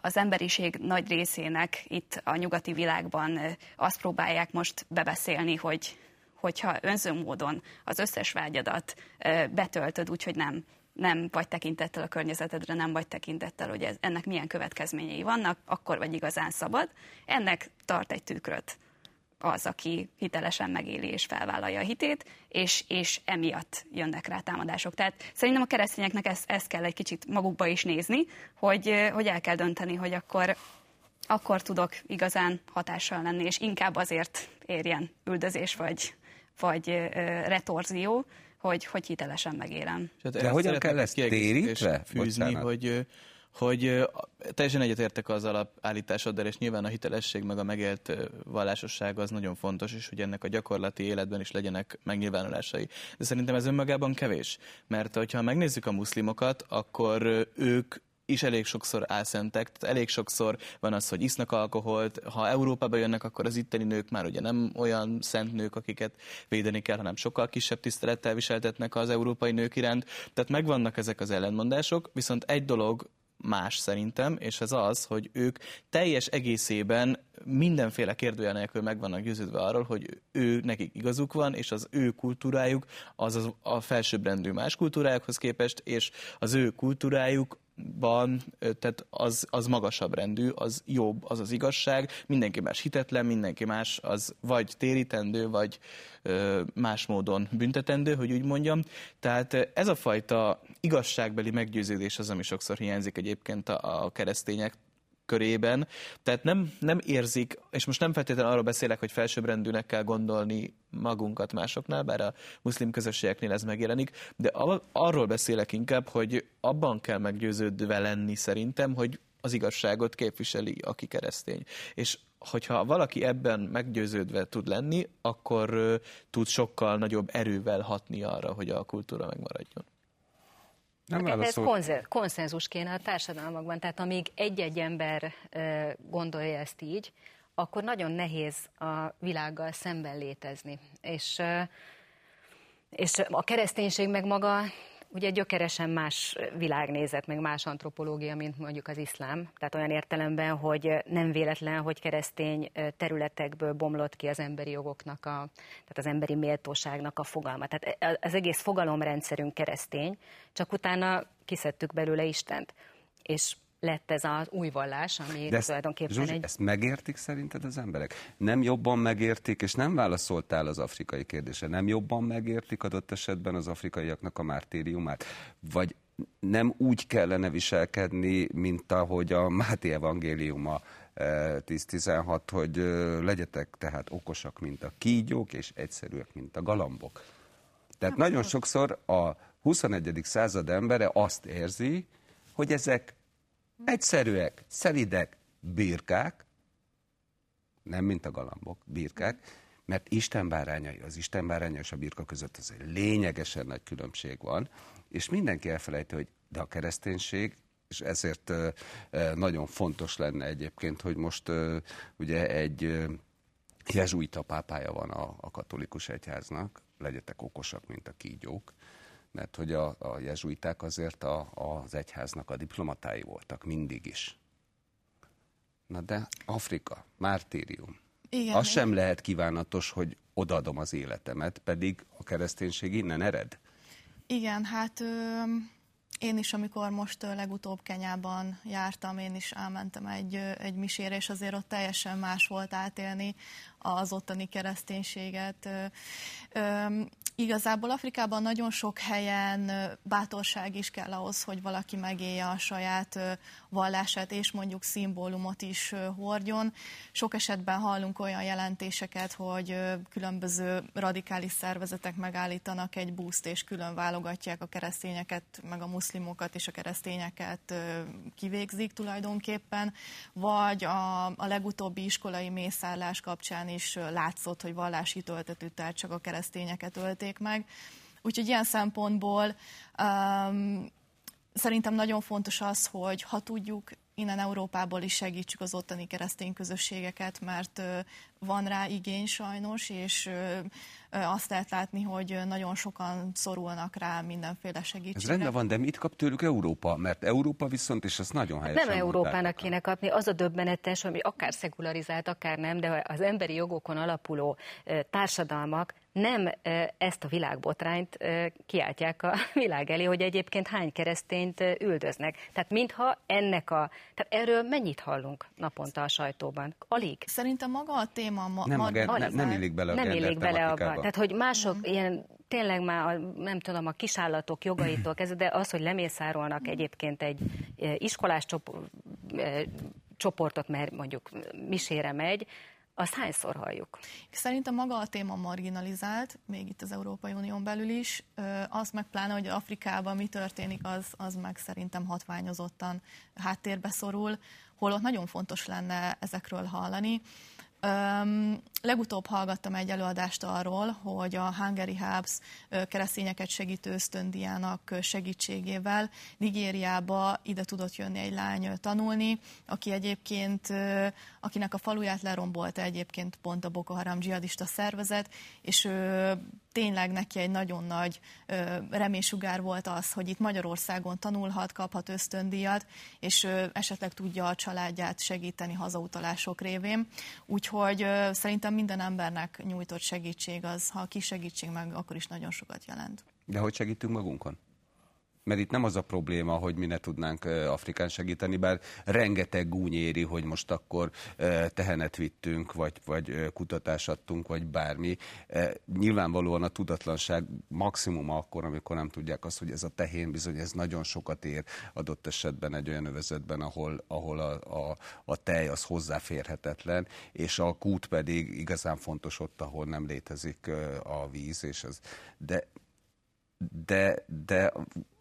az emberiség nagy részének itt a nyugati világban azt próbálják most bebeszélni, hogy hogyha önző módon az összes vágyadat betöltöd úgy, hogy nem, nem vagy tekintettel a környezetedre, nem vagy tekintettel, hogy ez, ennek milyen következményei vannak, akkor vagy igazán szabad. Ennek tart egy tükröt az, aki hitelesen megéli és felvállalja a hitét, és, és emiatt jönnek rá támadások. Tehát szerintem a keresztényeknek ezt, ezt kell egy kicsit magukba is nézni, hogy, hogy el kell dönteni, hogy akkor, akkor tudok igazán hatással lenni, és inkább azért érjen üldözés vagy, vagy retorzió, hogy, hogy hitelesen megélem. De hogyan kell ezt térítve? Fűzni, Bocsánat. hogy hogy teljesen egyetértek az alapállításoddal, és nyilván a hitelesség meg a megélt vallásosság az nagyon fontos, és hogy ennek a gyakorlati életben is legyenek megnyilvánulásai. De szerintem ez önmagában kevés, mert ha megnézzük a muszlimokat, akkor ők is elég sokszor álszentek, tehát elég sokszor van az, hogy isznak alkoholt, ha Európába jönnek, akkor az itteni nők már ugye nem olyan szent nők, akiket védeni kell, hanem sokkal kisebb tisztelettel viseltetnek az európai nők iránt. Tehát megvannak ezek az ellenmondások, viszont egy dolog más szerintem, és ez az, hogy ők teljes egészében mindenféle kérdőjel nélkül meg vannak győződve arról, hogy ő nekik igazuk van, és az ő kultúrájuk az, az a felsőbbrendű más kultúrájukhoz képest, és az ő kultúrájuk van, tehát az, az magasabb rendű, az jobb, az az igazság, mindenki más hitetlen, mindenki más az vagy térítendő, vagy más módon büntetendő, hogy úgy mondjam. Tehát ez a fajta igazságbeli meggyőződés az, ami sokszor hiányzik egyébként a keresztények körében. Tehát nem, nem érzik, és most nem feltétlenül arról beszélek, hogy felsőbbrendűnek kell gondolni magunkat másoknál, bár a muszlim közösségeknél ez megjelenik, de arról beszélek inkább, hogy abban kell meggyőződve lenni szerintem, hogy az igazságot képviseli, aki keresztény. És hogyha valaki ebben meggyőződve tud lenni, akkor tud sokkal nagyobb erővel hatni arra, hogy a kultúra megmaradjon. Nem Ez konszenzus kéne a társadalmakban, tehát amíg egy-egy ember gondolja ezt így, akkor nagyon nehéz a világgal szemben létezni. És, és a kereszténység meg maga ugye gyökeresen más világnézet, meg más antropológia, mint mondjuk az iszlám. Tehát olyan értelemben, hogy nem véletlen, hogy keresztény területekből bomlott ki az emberi jogoknak, a, tehát az emberi méltóságnak a fogalma. Tehát az egész fogalomrendszerünk keresztény, csak utána kiszedtük belőle Istent. És lett ez az új vallás, ami De ezt, tulajdonképpen Zsuzsi, egy... ezt megértik szerinted az emberek? Nem jobban megértik, és nem válaszoltál az afrikai kérdésre, nem jobban megértik adott esetben az afrikaiaknak a mártériumát? Vagy nem úgy kellene viselkedni, mint ahogy a Máté evangéliuma 10-16, hogy legyetek tehát okosak, mint a kígyók, és egyszerűek, mint a galambok. Tehát nem nagyon sokszor a 21. század embere azt érzi, hogy ezek egyszerűek, szelidek, birkák, nem mint a galambok, birkák, mert Isten bárányai, az Isten bárányai és a birka között az egy lényegesen nagy különbség van, és mindenki elfelejti, hogy de a kereszténység és ezért nagyon fontos lenne egyébként, hogy most ugye egy jezsuita pápája van a katolikus egyháznak, legyetek okosak, mint a kígyók, mert hogy a, a jezsuiták azért a, az egyháznak a diplomatái voltak mindig is. Na de Afrika, mártírium. Igen, az sem lehet kívánatos, hogy odaadom az életemet, pedig a kereszténység innen ered. Igen, hát... Ö- én is, amikor most legutóbb Kenyában jártam, én is elmentem egy, egy misére, és azért ott teljesen más volt átélni az ottani kereszténységet. Igazából Afrikában nagyon sok helyen bátorság is kell ahhoz, hogy valaki megélje a saját vallását, és mondjuk szimbólumot is hordjon. Sok esetben hallunk olyan jelentéseket, hogy különböző radikális szervezetek megállítanak egy buszt, és külön válogatják a keresztényeket, meg a muszlimokat, és a keresztényeket kivégzik tulajdonképpen. Vagy a, a legutóbbi iskolai mészárlás kapcsán is látszott, hogy vallási töltetű, tehát csak a keresztényeket ölték élték meg. Úgyhogy ilyen szempontból um, szerintem nagyon fontos az, hogy ha tudjuk, innen Európából is segítsük az ottani keresztény közösségeket, mert van rá igény sajnos, és azt lehet látni, hogy nagyon sokan szorulnak rá mindenféle segítségre. Ez rendben van, de mit kap tőlük Európa? Mert Európa viszont, és ez nagyon helyesen Nem Európának kéne kapni, az a döbbenetes, hogy akár szekularizált, akár nem, de az emberi jogokon alapuló társadalmak nem ezt a világbotrányt kiáltják a világ elé, hogy egyébként hány keresztényt üldöznek. Tehát mintha ennek a... Tehát erről mennyit hallunk naponta a sajtóban? Alig. Szerintem maga a téma... Ma, nem, ma, nem, nem illik bele a Nem illik bele abba. Tehát, hogy mások mm. ilyen tényleg már, a, nem tudom, a kisállatok jogaitól kezdve, de az, hogy lemészárolnak egyébként egy iskolás csoportot, mert mondjuk misére megy, azt hányszor halljuk? Szerintem maga a téma marginalizált, még itt az Európai Unión belül is. Az meg pláne, hogy Afrikában mi történik, az, az meg szerintem hatványozottan háttérbe szorul, holott nagyon fontos lenne ezekről hallani. Um, legutóbb hallgattam egy előadást arról, hogy a Hungary Hubs keresztényeket segítő ösztöndiának segítségével Nigériába ide tudott jönni egy lány tanulni, aki egyébként, akinek a faluját lerombolta egyébként pont a Boko Haram dzsihadista szervezet, és tényleg neki egy nagyon nagy remésugár volt az, hogy itt Magyarországon tanulhat, kaphat ösztöndíjat, és esetleg tudja a családját segíteni hazautalások révén. Úgyhogy szerintem minden embernek nyújtott segítség az, ha kis segítség meg, akkor is nagyon sokat jelent. De hogy segítünk magunkon? Mert itt nem az a probléma, hogy mi ne tudnánk Afrikán segíteni, bár rengeteg gúny éri, hogy most akkor tehenet vittünk, vagy, vagy kutatást adtunk, vagy bármi. Nyilvánvalóan a tudatlanság maximum akkor, amikor nem tudják azt, hogy ez a tehén bizony ez nagyon sokat ér adott esetben egy olyan övezetben, ahol, ahol a, a, a tej az hozzáférhetetlen, és a kút pedig igazán fontos ott, ahol nem létezik a víz, és ez, de de, de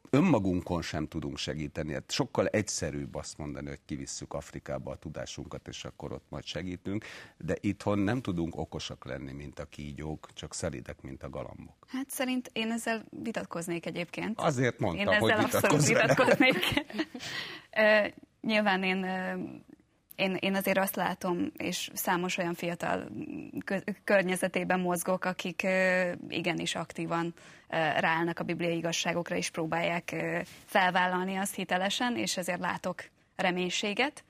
önmagunkon sem tudunk segíteni. Hát sokkal egyszerűbb azt mondani, hogy kivisszük Afrikába a tudásunkat, és akkor ott majd segítünk, de itthon nem tudunk okosak lenni, mint a kígyók, csak szelidek, mint a galambok. Hát szerint én ezzel vitatkoznék egyébként. Azért mondtam, én hogy ezzel vitatkoznék. Nyilván én én, én azért azt látom, és számos olyan fiatal környezetében mozgok, akik igenis aktívan ráállnak a bibliai igazságokra, és próbálják felvállalni azt hitelesen, és ezért látok reménységet.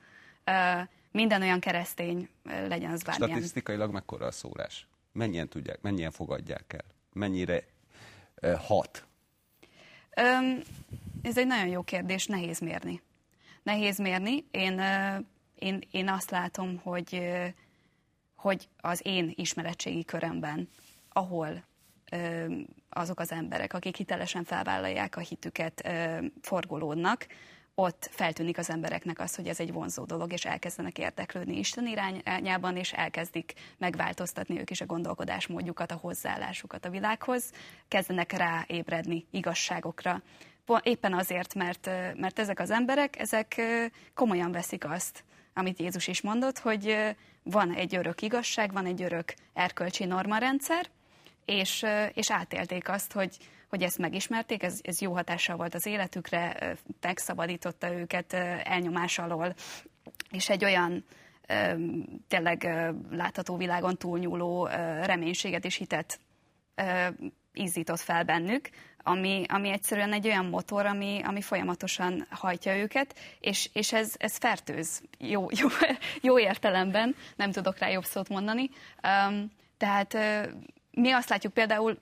Minden olyan keresztény legyen az bármilyen. Statisztikailag mekkora a szórás? Mennyien tudják, mennyien fogadják el? Mennyire hat? Ez egy nagyon jó kérdés, nehéz mérni nehéz mérni. Én, én, én azt látom, hogy, hogy az én ismeretségi körömben, ahol azok az emberek, akik hitelesen felvállalják a hitüket, forgolódnak, ott feltűnik az embereknek az, hogy ez egy vonzó dolog, és elkezdenek érdeklődni Isten irányában, és elkezdik megváltoztatni ők is a gondolkodásmódjukat, a hozzáállásukat a világhoz, kezdenek ráébredni igazságokra. Éppen azért, mert, mert ezek az emberek, ezek komolyan veszik azt, amit Jézus is mondott, hogy van egy örök igazság, van egy örök erkölcsi normarendszer, és, és átélték azt, hogy, hogy ezt megismerték, ez, ez jó hatással volt az életükre, megszabadította őket elnyomás alól, és egy olyan tényleg látható világon túlnyúló reménységet és hitet izzított fel bennük, ami, ami egyszerűen egy olyan motor, ami, ami folyamatosan hajtja őket, és, és ez, ez fertőz jó, jó, jó értelemben, nem tudok rá jobb szót mondani. Tehát mi azt látjuk például,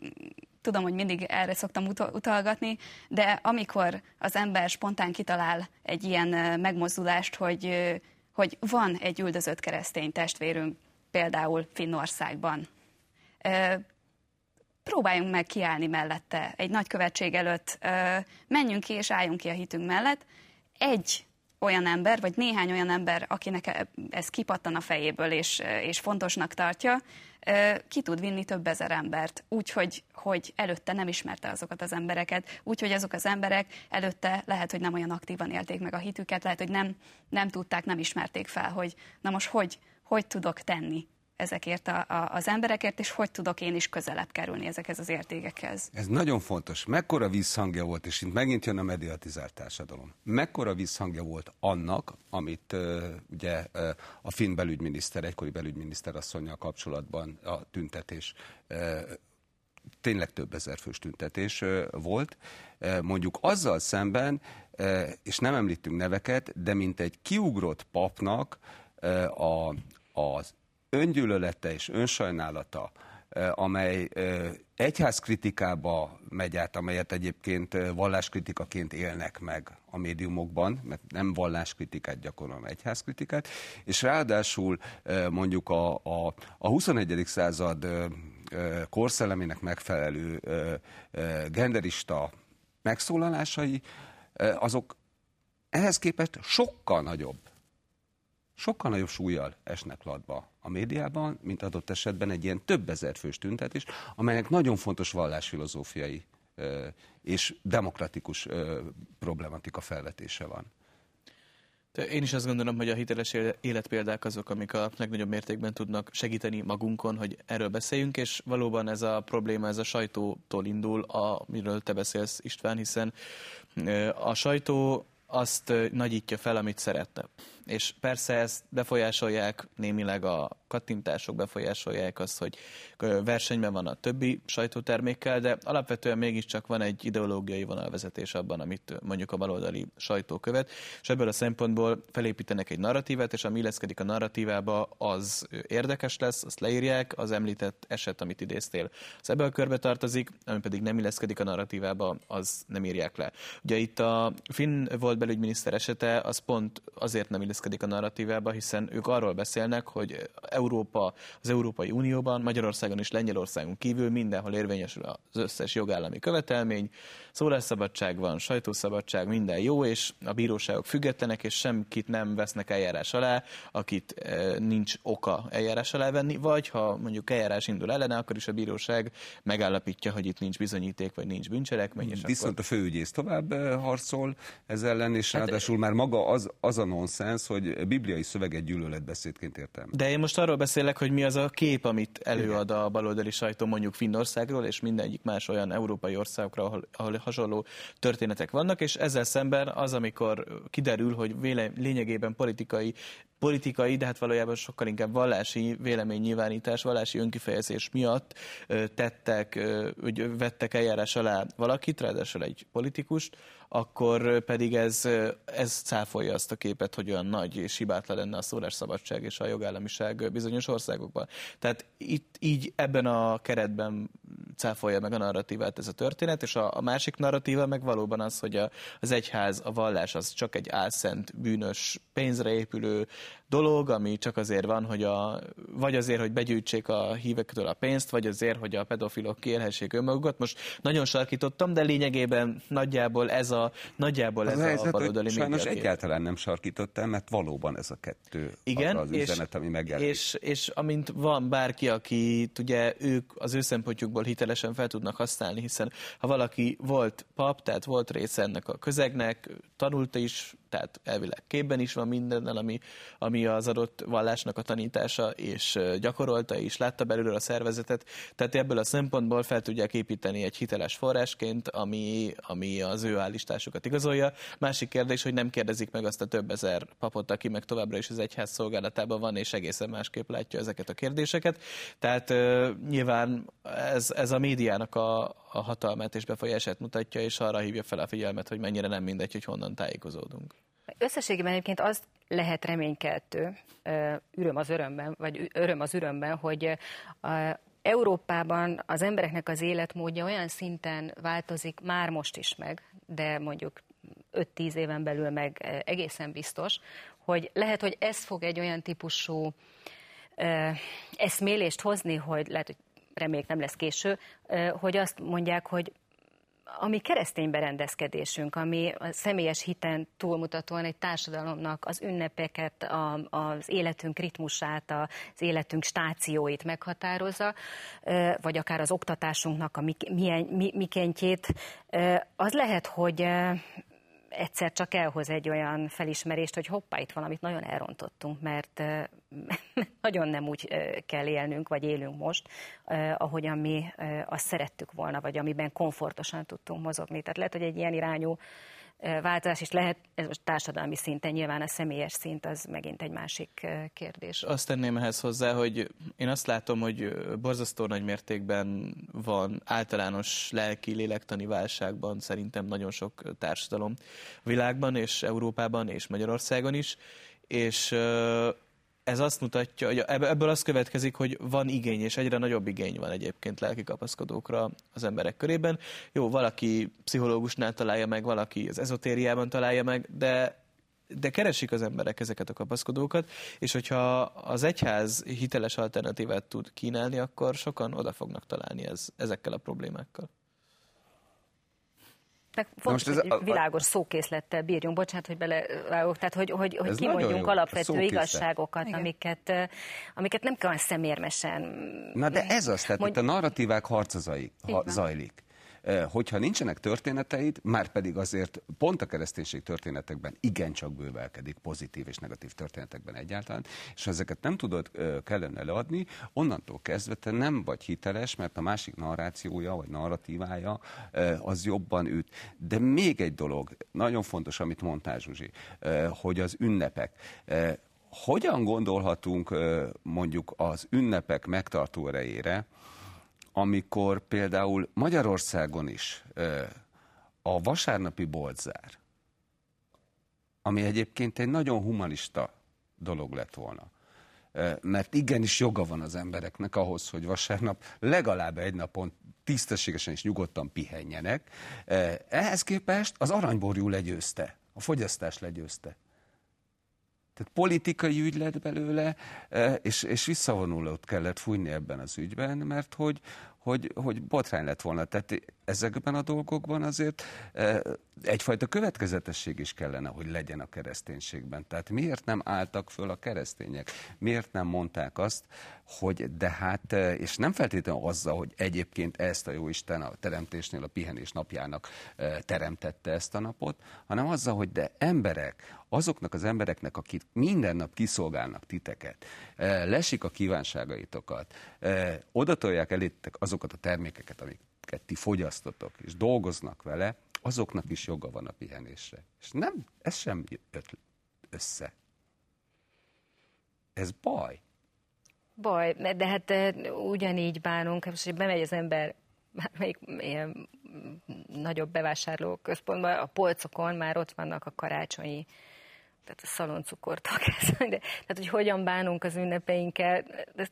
tudom, hogy mindig erre szoktam utalgatni, de amikor az ember spontán kitalál egy ilyen megmozdulást, hogy, hogy van egy üldözött keresztény testvérünk, például Finnországban, próbáljunk meg kiállni mellette egy nagy követség előtt, menjünk ki és álljunk ki a hitünk mellett. Egy olyan ember, vagy néhány olyan ember, akinek ez kipattan a fejéből és, és fontosnak tartja, ki tud vinni több ezer embert, úgyhogy hogy előtte nem ismerte azokat az embereket, úgyhogy azok az emberek előtte lehet, hogy nem olyan aktívan élték meg a hitüket, lehet, hogy nem, nem tudták, nem ismerték fel, hogy na most hogy, hogy tudok tenni ezekért a, a, az emberekért, és hogy tudok én is közelebb kerülni ezekhez az értékekhez. Ez nagyon fontos. Mekkora visszhangja volt, és itt megint jön a mediatizált társadalom. Mekkora visszhangja volt annak, amit uh, ugye uh, a finn belügyminiszter, egykori belügyminiszter asszonyjal kapcsolatban a tüntetés uh, tényleg több ezer fős tüntetés volt, mondjuk azzal szemben, és nem említünk neveket, de mint egy kiugrott papnak a, az öngyűlölete és önsajnálata, amely egyházkritikába megy át, amelyet egyébként valláskritikaként élnek meg a médiumokban, mert nem valláskritikát gyakorolom, egyházkritikát, és ráadásul mondjuk a, a, a 21. század korszellemének megfelelő genderista megszólalásai, azok ehhez képest sokkal nagyobb sokkal nagyobb súlyjal esnek latba a médiában, mint adott esetben egy ilyen több ezer fős tüntetés, amelynek nagyon fontos vallásfilozófiai és demokratikus problematika felvetése van. Én is azt gondolom, hogy a hiteles életpéldák azok, amik a legnagyobb mértékben tudnak segíteni magunkon, hogy erről beszéljünk, és valóban ez a probléma, ez a sajtótól indul, amiről te beszélsz István, hiszen a sajtó azt nagyítja fel, amit szeretne és persze ezt befolyásolják némileg a kattintások, befolyásolják azt, hogy versenyben van a többi sajtótermékkel, de alapvetően mégiscsak van egy ideológiai vonalvezetés abban, amit mondjuk a baloldali sajtó követ, és ebből a szempontból felépítenek egy narratívát, és ami illeszkedik a narratívába, az érdekes lesz, azt leírják, az említett eset, amit idéztél, az ebből a körbe tartozik, ami pedig nem illeszkedik a narratívába, az nem írják le. Ugye itt a Finn volt belügyminiszter esete, az pont azért nem illeszkedik illeszkedik a narratívába, hiszen ők arról beszélnek, hogy Európa, az Európai Unióban, Magyarországon és Lengyelországon kívül mindenhol érvényesül az összes jogállami követelmény, szólásszabadság van, sajtószabadság, minden jó, és a bíróságok függetlenek, és semkit nem vesznek eljárás alá, akit e, nincs oka eljárás alá venni, vagy ha mondjuk eljárás indul ellene, akkor is a bíróság megállapítja, hogy itt nincs bizonyíték, vagy nincs bűncselekmény. És Viszont akkor... a főügyész tovább e, harcol ez ellen, és hát, ráadásul már maga az, az a nonsens, hogy bibliai szöveget gyűlöletbeszédként értem. De én most arról beszélek, hogy mi az a kép, amit előad a baloldali sajtó mondjuk Finnországról, és mindegyik más olyan európai országokra, ahol, ahol hasonló történetek vannak, és ezzel szemben az, amikor kiderül, hogy véle, lényegében politikai politikai, de hát valójában sokkal inkább vallási véleménynyilvánítás, vallási önkifejezés miatt tettek, hogy vettek eljárás alá valakit, ráadásul egy politikust, akkor pedig ez, ez cáfolja azt a képet, hogy olyan nagy és hibátlan lenne a szólásszabadság és a jogállamiság bizonyos országokban. Tehát itt így ebben a keretben cáfolja meg a narratívát ez a történet, és a, a másik narratíva meg valóban az, hogy a, az egyház, a vallás az csak egy álszent, bűnös, pénzre épülő dolog, ami csak azért van, hogy a, vagy azért, hogy begyűjtsék a hívektől a pénzt, vagy azért, hogy a pedofilok kiélhessék önmagukat. Most nagyon sarkítottam, de lényegében nagyjából ez a, nagyjából ez a, a baloldali Sajnos egyáltalán nem sarkítottam, mert valóban ez a kettő Igen, az üzenet, és, ami megjelenik. És, és amint van bárki, aki ugye ők az ő szempontjukból hitelesen fel tudnak használni, hiszen ha valaki volt pap, tehát volt része ennek a közegnek, tanulta is, tehát elvileg képben is van mindennel, ami, ami az adott vallásnak a tanítása, és gyakorolta is, látta belőle a szervezetet, tehát ebből a szempontból fel tudják építeni egy hiteles forrásként, ami, ami az ő állításukat igazolja. Másik kérdés, hogy nem kérdezik meg azt a több ezer papot, aki meg továbbra is az egyház szolgálatában van, és egészen másképp látja ezeket a kérdéseket. Tehát nyilván ez, ez a médiának a, a hatalmát és befolyását mutatja, és arra hívja fel a figyelmet, hogy mennyire nem mindegy, hogy honnan tájékozódunk. Összességében egyébként az lehet reménykeltő, öröm az örömben, vagy öröm az örömben, hogy Európában az embereknek az életmódja olyan szinten változik, már most is meg, de mondjuk 5-10 éven belül meg egészen biztos, hogy lehet, hogy ez fog egy olyan típusú eszmélést hozni, hogy lehet, hogy reméljük nem lesz késő, hogy azt mondják, hogy ami keresztény berendezkedésünk, ami a személyes hiten túlmutatóan egy társadalomnak az ünnepeket, a, az életünk ritmusát, az életünk stációit meghatározza, vagy akár az oktatásunknak a milyen, mikéntjét, az lehet, hogy egyszer csak elhoz egy olyan felismerést, hogy hoppá, itt valamit nagyon elrontottunk, mert nagyon nem úgy kell élnünk, vagy élünk most, ahogyan mi azt szerettük volna, vagy amiben komfortosan tudtunk mozogni. Tehát lehet, hogy egy ilyen irányú változás is lehet, ez most társadalmi szinten, nyilván a személyes szint az megint egy másik kérdés. Azt tenném ehhez hozzá, hogy én azt látom, hogy borzasztó nagy mértékben van általános lelki, lélektani válságban szerintem nagyon sok társadalom világban, és Európában, és Magyarországon is, és ez azt mutatja, hogy ebből az következik, hogy van igény, és egyre nagyobb igény van egyébként lelki kapaszkodókra az emberek körében. Jó, valaki pszichológusnál találja meg, valaki az ezotériában találja meg, de de keresik az emberek ezeket a kapaszkodókat, és hogyha az egyház hiteles alternatívát tud kínálni, akkor sokan oda fognak találni ez, ezekkel a problémákkal. Meg fontos, most ez hogy a, világos szókészlettel bírjunk, bocsánat, hogy belevágok, tehát hogy, hogy, hogy kimondjunk alapvető igazságokat, amiket, amiket nem kell szemérmesen. Na de ez az, tehát Mond... itt a narratívák harca zajlik hogyha nincsenek történeteid, már pedig azért pont a kereszténység történetekben igencsak bővelkedik, pozitív és negatív történetekben egyáltalán, és ha ezeket nem tudod kellene leadni, onnantól kezdve te nem vagy hiteles, mert a másik narrációja vagy narratívája az jobban üt. De még egy dolog, nagyon fontos, amit mondtál Zsuzsi, hogy az ünnepek hogyan gondolhatunk mondjuk az ünnepek megtartó erejére, amikor például Magyarországon is a vasárnapi boltzár, ami egyébként egy nagyon humanista dolog lett volna, mert igenis joga van az embereknek ahhoz, hogy vasárnap legalább egy napon tisztességesen és nyugodtan pihenjenek. Ehhez képest az aranyborjú legyőzte, a fogyasztás legyőzte. Tehát politikai ügy lett belőle, és, és visszavonulót kellett fújni ebben az ügyben, mert hogy, hogy, hogy botrány lett volna. Tehát ezekben a dolgokban azért e, egyfajta következetesség is kellene, hogy legyen a kereszténységben. Tehát miért nem álltak föl a keresztények? Miért nem mondták azt, hogy de hát, e, és nem feltétlenül azzal, hogy egyébként ezt a Jóisten a teremtésnél a pihenés napjának e, teremtette ezt a napot, hanem azzal, hogy de emberek, azoknak az embereknek, akik minden nap kiszolgálnak titeket, lesik a kívánságaitokat, odatolják elétek azokat a termékeket, amiket ti fogyasztotok, és dolgoznak vele, azoknak is joga van a pihenésre. És nem, ez sem jött össze. Ez baj. Baj, de hát ugyanígy bánunk, most bemegy az ember melyik ilyen nagyobb bevásárló központban, a polcokon már ott vannak a karácsonyi tehát a szaloncukortól kezdve, de, tehát hogy hogyan bánunk az ünnepeinkkel, de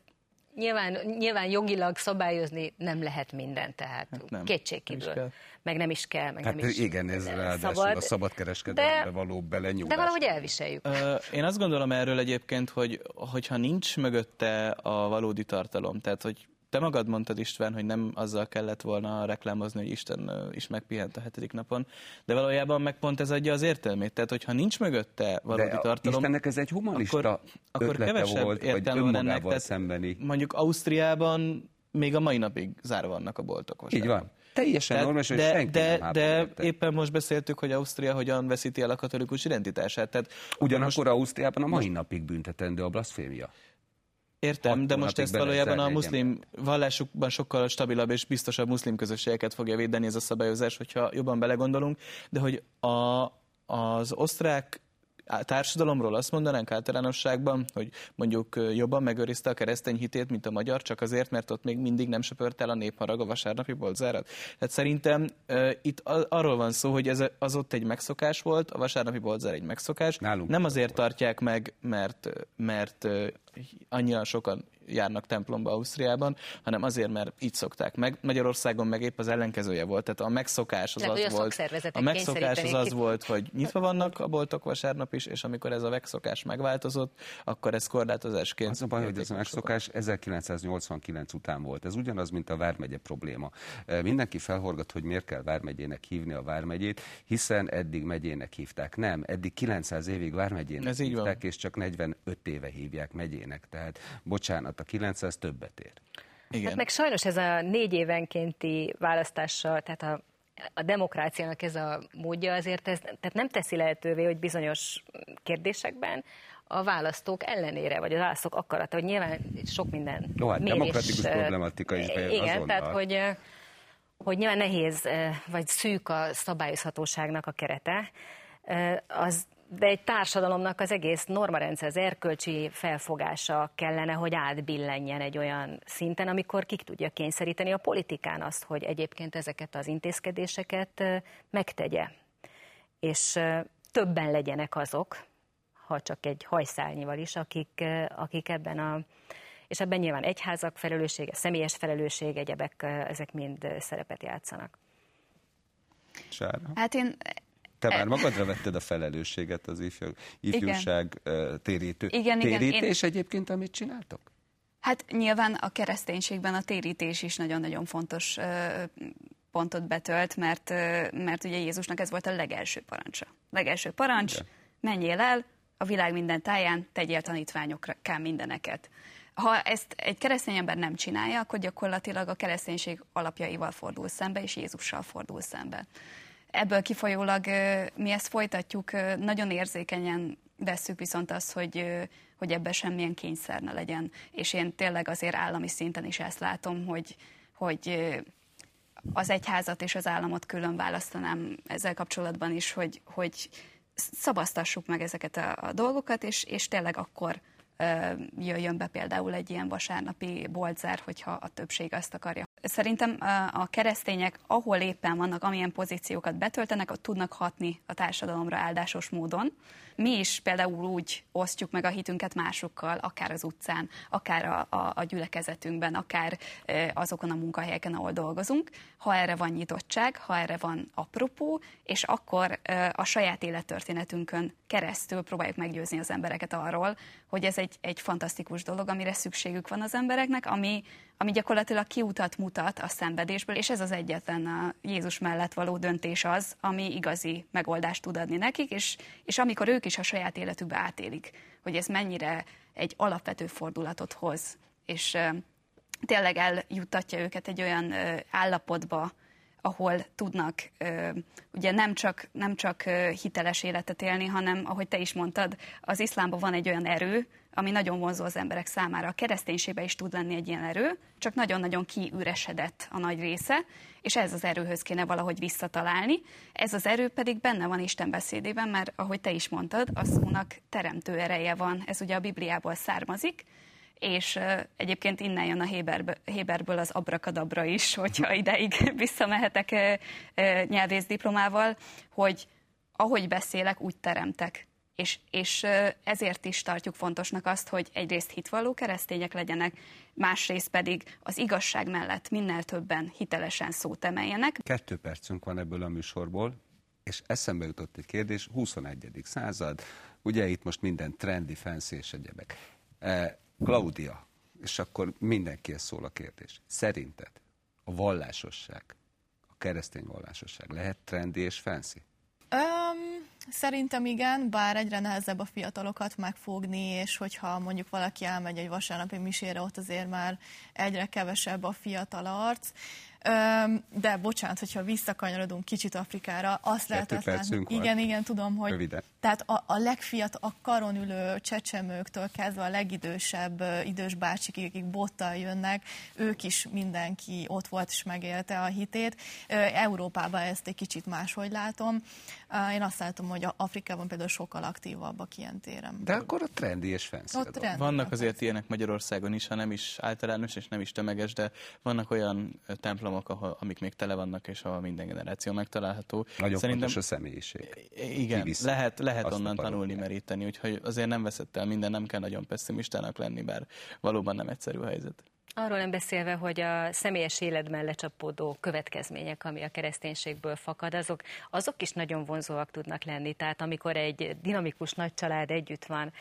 nyilván, nyilván jogilag szabályozni nem lehet mindent, tehát hát nem, kétségkívül. Nem meg nem is kell, meg hát nem is igen, ez ráadásul szabad, a szabadkereskedelembe való belenyúlás. De valahogy elviseljük. Én azt gondolom erről egyébként, hogy hogyha nincs mögötte a valódi tartalom, tehát hogy te magad mondtad István, hogy nem azzal kellett volna reklámozni, hogy Isten is megpihent a hetedik napon, de valójában meg pont ez adja az értelmét. Tehát, hogyha nincs mögötte valódi de tartalom... Istennek ez egy humanista akkor, akkor kevesebb volt, értelme van ennek. Tehát szembeni. Mondjuk Ausztriában még a mai napig zárva vannak a boltok. Most Így van. Teljesen normális, hogy de, senki de, nem de éppen most beszéltük, hogy Ausztria hogyan veszíti el a katolikus identitását. Tehát Ugyanakkor most... Ausztriában a mai napig büntetendő a blaszfémia. Értem, de most ezt valójában a muszlim vallásukban sokkal stabilabb és biztosabb muszlim közösségeket fogja védeni ez a szabályozás, hogyha jobban belegondolunk, de hogy a, az osztrák társadalomról azt mondanánk általánosságban, hogy mondjuk jobban megőrizte a keresztény hitét, mint a magyar, csak azért, mert ott még mindig nem söpört el a népharag a vasárnapi boltzárat. Tehát szerintem uh, itt arról van szó, hogy ez az ott egy megszokás volt, a vasárnapi boltzár egy megszokás. Nálunk nem azért tartják meg, mert, mert annyian sokan járnak templomba Ausztriában, hanem azért, mert így szokták meg. Magyarországon meg épp az ellenkezője volt, tehát a megszokás az tehát, az volt. A megszokás az az volt, hogy nyitva vannak a boltok vasárnap is, és amikor ez a megszokás megváltozott, akkor ez korlátozásként. Az a baj, hogy ez a megszokás 1989 után volt. Ez ugyanaz, mint a Vármegye probléma. Mindenki felhorgat, hogy miért kell Vármegyének hívni a Vármegyét, hiszen eddig megyének hívták. Nem, eddig 900 évig Vármegyének ez hívták, és csak 45 éve hívják megyének. Tehát bocsánat, a 900 többet ér. Igen. Hát meg sajnos ez a négy évenkénti választással, tehát a, a demokráciának ez a módja azért ez, tehát nem teszi lehetővé, hogy bizonyos kérdésekben a választók ellenére, vagy a választók akarata, hogy nyilván sok minden Jó, hát mérés, demokratikus problematika is bejön Igen, azonnal. tehát hogy, hogy nyilván nehéz, vagy szűk a szabályozhatóságnak a kerete, az de egy társadalomnak az egész normarendszer, az erkölcsi felfogása kellene, hogy átbillenjen egy olyan szinten, amikor ki tudja kényszeríteni a politikán azt, hogy egyébként ezeket az intézkedéseket megtegye. És többen legyenek azok, ha csak egy hajszálnyival is, akik, akik ebben a és ebben nyilván egyházak felelőssége, személyes felelősség, egyebek, ezek mind szerepet játszanak. Sára. Hát én te már magadra vetted a felelősséget az ifjú, ifjúság igen. térítő. Igen, Térítés igen, én... egyébként, amit csináltok? Hát nyilván a kereszténységben a térítés is nagyon-nagyon fontos pontot betölt, mert, mert ugye Jézusnak ez volt a legelső parancsa. Legelső parancs, Igen. menjél el a világ minden táján, tegyél tanítványokra mindeneket. Ha ezt egy keresztény ember nem csinálja, akkor gyakorlatilag a kereszténység alapjaival fordul szembe, és Jézussal fordul szembe ebből kifolyólag mi ezt folytatjuk, nagyon érzékenyen vesszük viszont azt, hogy, hogy ebben semmilyen kényszer ne legyen. És én tényleg azért állami szinten is ezt látom, hogy, hogy az egyházat és az államot külön választanám ezzel kapcsolatban is, hogy, hogy szabasztassuk meg ezeket a, a dolgokat, és, és tényleg akkor jöjjön be például egy ilyen vasárnapi boltzár, hogyha a többség azt akarja. Szerintem a keresztények, ahol éppen vannak, amilyen pozíciókat betöltenek, ott tudnak hatni a társadalomra áldásos módon. Mi is például úgy osztjuk meg a hitünket másokkal, akár az utcán, akár a, a, a gyülekezetünkben, akár azokon a munkahelyeken, ahol dolgozunk, ha erre van nyitottság, ha erre van apropó, és akkor a saját élettörténetünkön keresztül próbáljuk meggyőzni az embereket arról, hogy ez egy, egy fantasztikus dolog, amire szükségük van az embereknek, ami, ami gyakorlatilag kiutat mutat a szenvedésből, és ez az egyetlen a Jézus mellett való döntés az, ami igazi megoldást tud adni nekik, és, és amikor ők is a saját életükbe átélik, hogy ez mennyire egy alapvető fordulatot hoz, és tényleg eljuttatja őket egy olyan állapotba, ahol tudnak ugye nem csak, nem csak hiteles életet élni, hanem, ahogy te is mondtad, az iszlámban van egy olyan erő, ami nagyon vonzó az emberek számára. A kereszténységben is tud lenni egy ilyen erő, csak nagyon-nagyon kiüresedett a nagy része, és ez az erőhöz kéne valahogy visszatalálni. Ez az erő pedig benne van Isten beszédében, mert ahogy te is mondtad, a szónak teremtő ereje van. Ez ugye a Bibliából származik, és egyébként innen jön a Héberbe, Héberből az abrakadabra is, hogyha ideig visszamehetek uh, nyelvészdiplomával, hogy ahogy beszélek, úgy teremtek. És, és ezért is tartjuk fontosnak azt, hogy egyrészt hitvalló keresztények legyenek, másrészt pedig az igazság mellett minél többen hitelesen szót emeljenek. Kettő percünk van ebből a műsorból, és eszembe jutott egy kérdés, 21. század, ugye itt most minden trendi, fancy és egyebek. Claudia, és akkor mindenkihez szól a kérdés. Szerinted a vallásosság, a keresztény vallásosság lehet trendi és fancy? Um, szerintem igen, bár egyre nehezebb a fiatalokat megfogni, és hogyha mondjuk valaki elmegy egy vasárnapi misére, ott azért már egyre kevesebb a fiatal arc. De bocsánat, hogyha visszakanyarodunk kicsit Afrikára, azt lehet látni. Igen, igen, tudom, hogy Röviden. tehát a, a legfiat, a karon ülő csecsemőktől kezdve a legidősebb idős bácsik, akik bottal jönnek, ők is mindenki ott volt és megélte a hitét. Európában ezt egy kicsit máshogy látom. Én azt látom, hogy Afrikában például sokkal aktívabbak ilyen téren. De akkor a trendi és fenszed. Vannak azért ilyenek Magyarországon is, ha nem is általános és nem is tömeges, de vannak olyan templomok, ahol, amik még tele vannak, és ahol minden generáció megtalálható. Nagyon Szerintem, fontos a személyiség. Igen, lehet, lehet onnan tanulni, meríteni, úgyhogy azért nem veszett el minden, nem kell nagyon pessimistának lenni, bár valóban nem egyszerű a helyzet. Arról nem beszélve, hogy a személyes életben lecsapódó következmények, ami a kereszténységből fakad, azok, azok is nagyon vonzóak tudnak lenni. Tehát amikor egy dinamikus nagy család együtt van,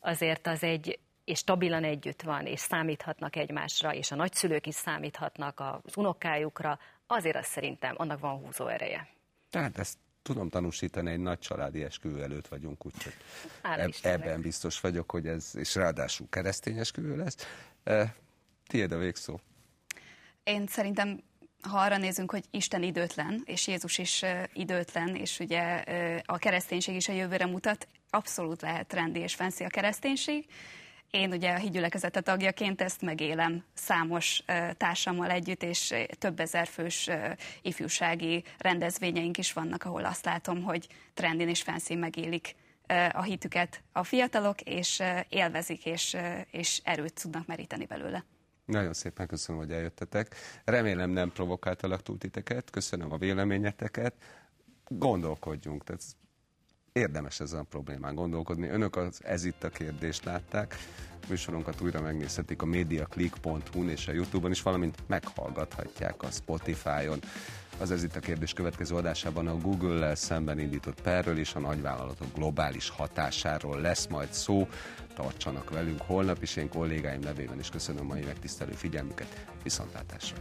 azért az egy és stabilan együtt van, és számíthatnak egymásra, és a nagyszülők is számíthatnak az unokájukra, azért az szerintem annak van húzó ereje. Tehát ezt tudom tanúsítani, egy nagy családi esküvő előtt vagyunk, úgyhogy eb- ebben biztos vagyok, hogy ez, és ráadásul keresztény esküvő lesz. E, tiéd a végszó. Én szerintem ha arra nézünk, hogy Isten időtlen, és Jézus is időtlen, és ugye a kereszténység is a jövőre mutat, abszolút lehet trendi és fancy a kereszténység, én ugye a hídgyülekezete tagjaként ezt megélem számos társammal együtt, és több ezer fős ifjúsági rendezvényeink is vannak, ahol azt látom, hogy trendin és fancy megélik a hitüket a fiatalok, és élvezik, és, és erőt tudnak meríteni belőle. Nagyon szépen köszönöm, hogy eljöttetek. Remélem nem provokáltalak túl titeket, köszönöm a véleményeteket. Gondolkodjunk, tehát érdemes ezen a problémán gondolkodni. Önök az Ez itt a kérdést látták. Műsorunkat újra megnézhetik a mediaclick.hu-n és a Youtube-on is, valamint meghallgathatják a Spotify-on. Az Ez itt a kérdés következő adásában a Google-lel szemben indított perről és a nagyvállalatok globális hatásáról lesz majd szó. Tartsanak velünk holnap is, én kollégáim nevében is köszönöm mai megtisztelő figyelmüket. Viszontlátásra!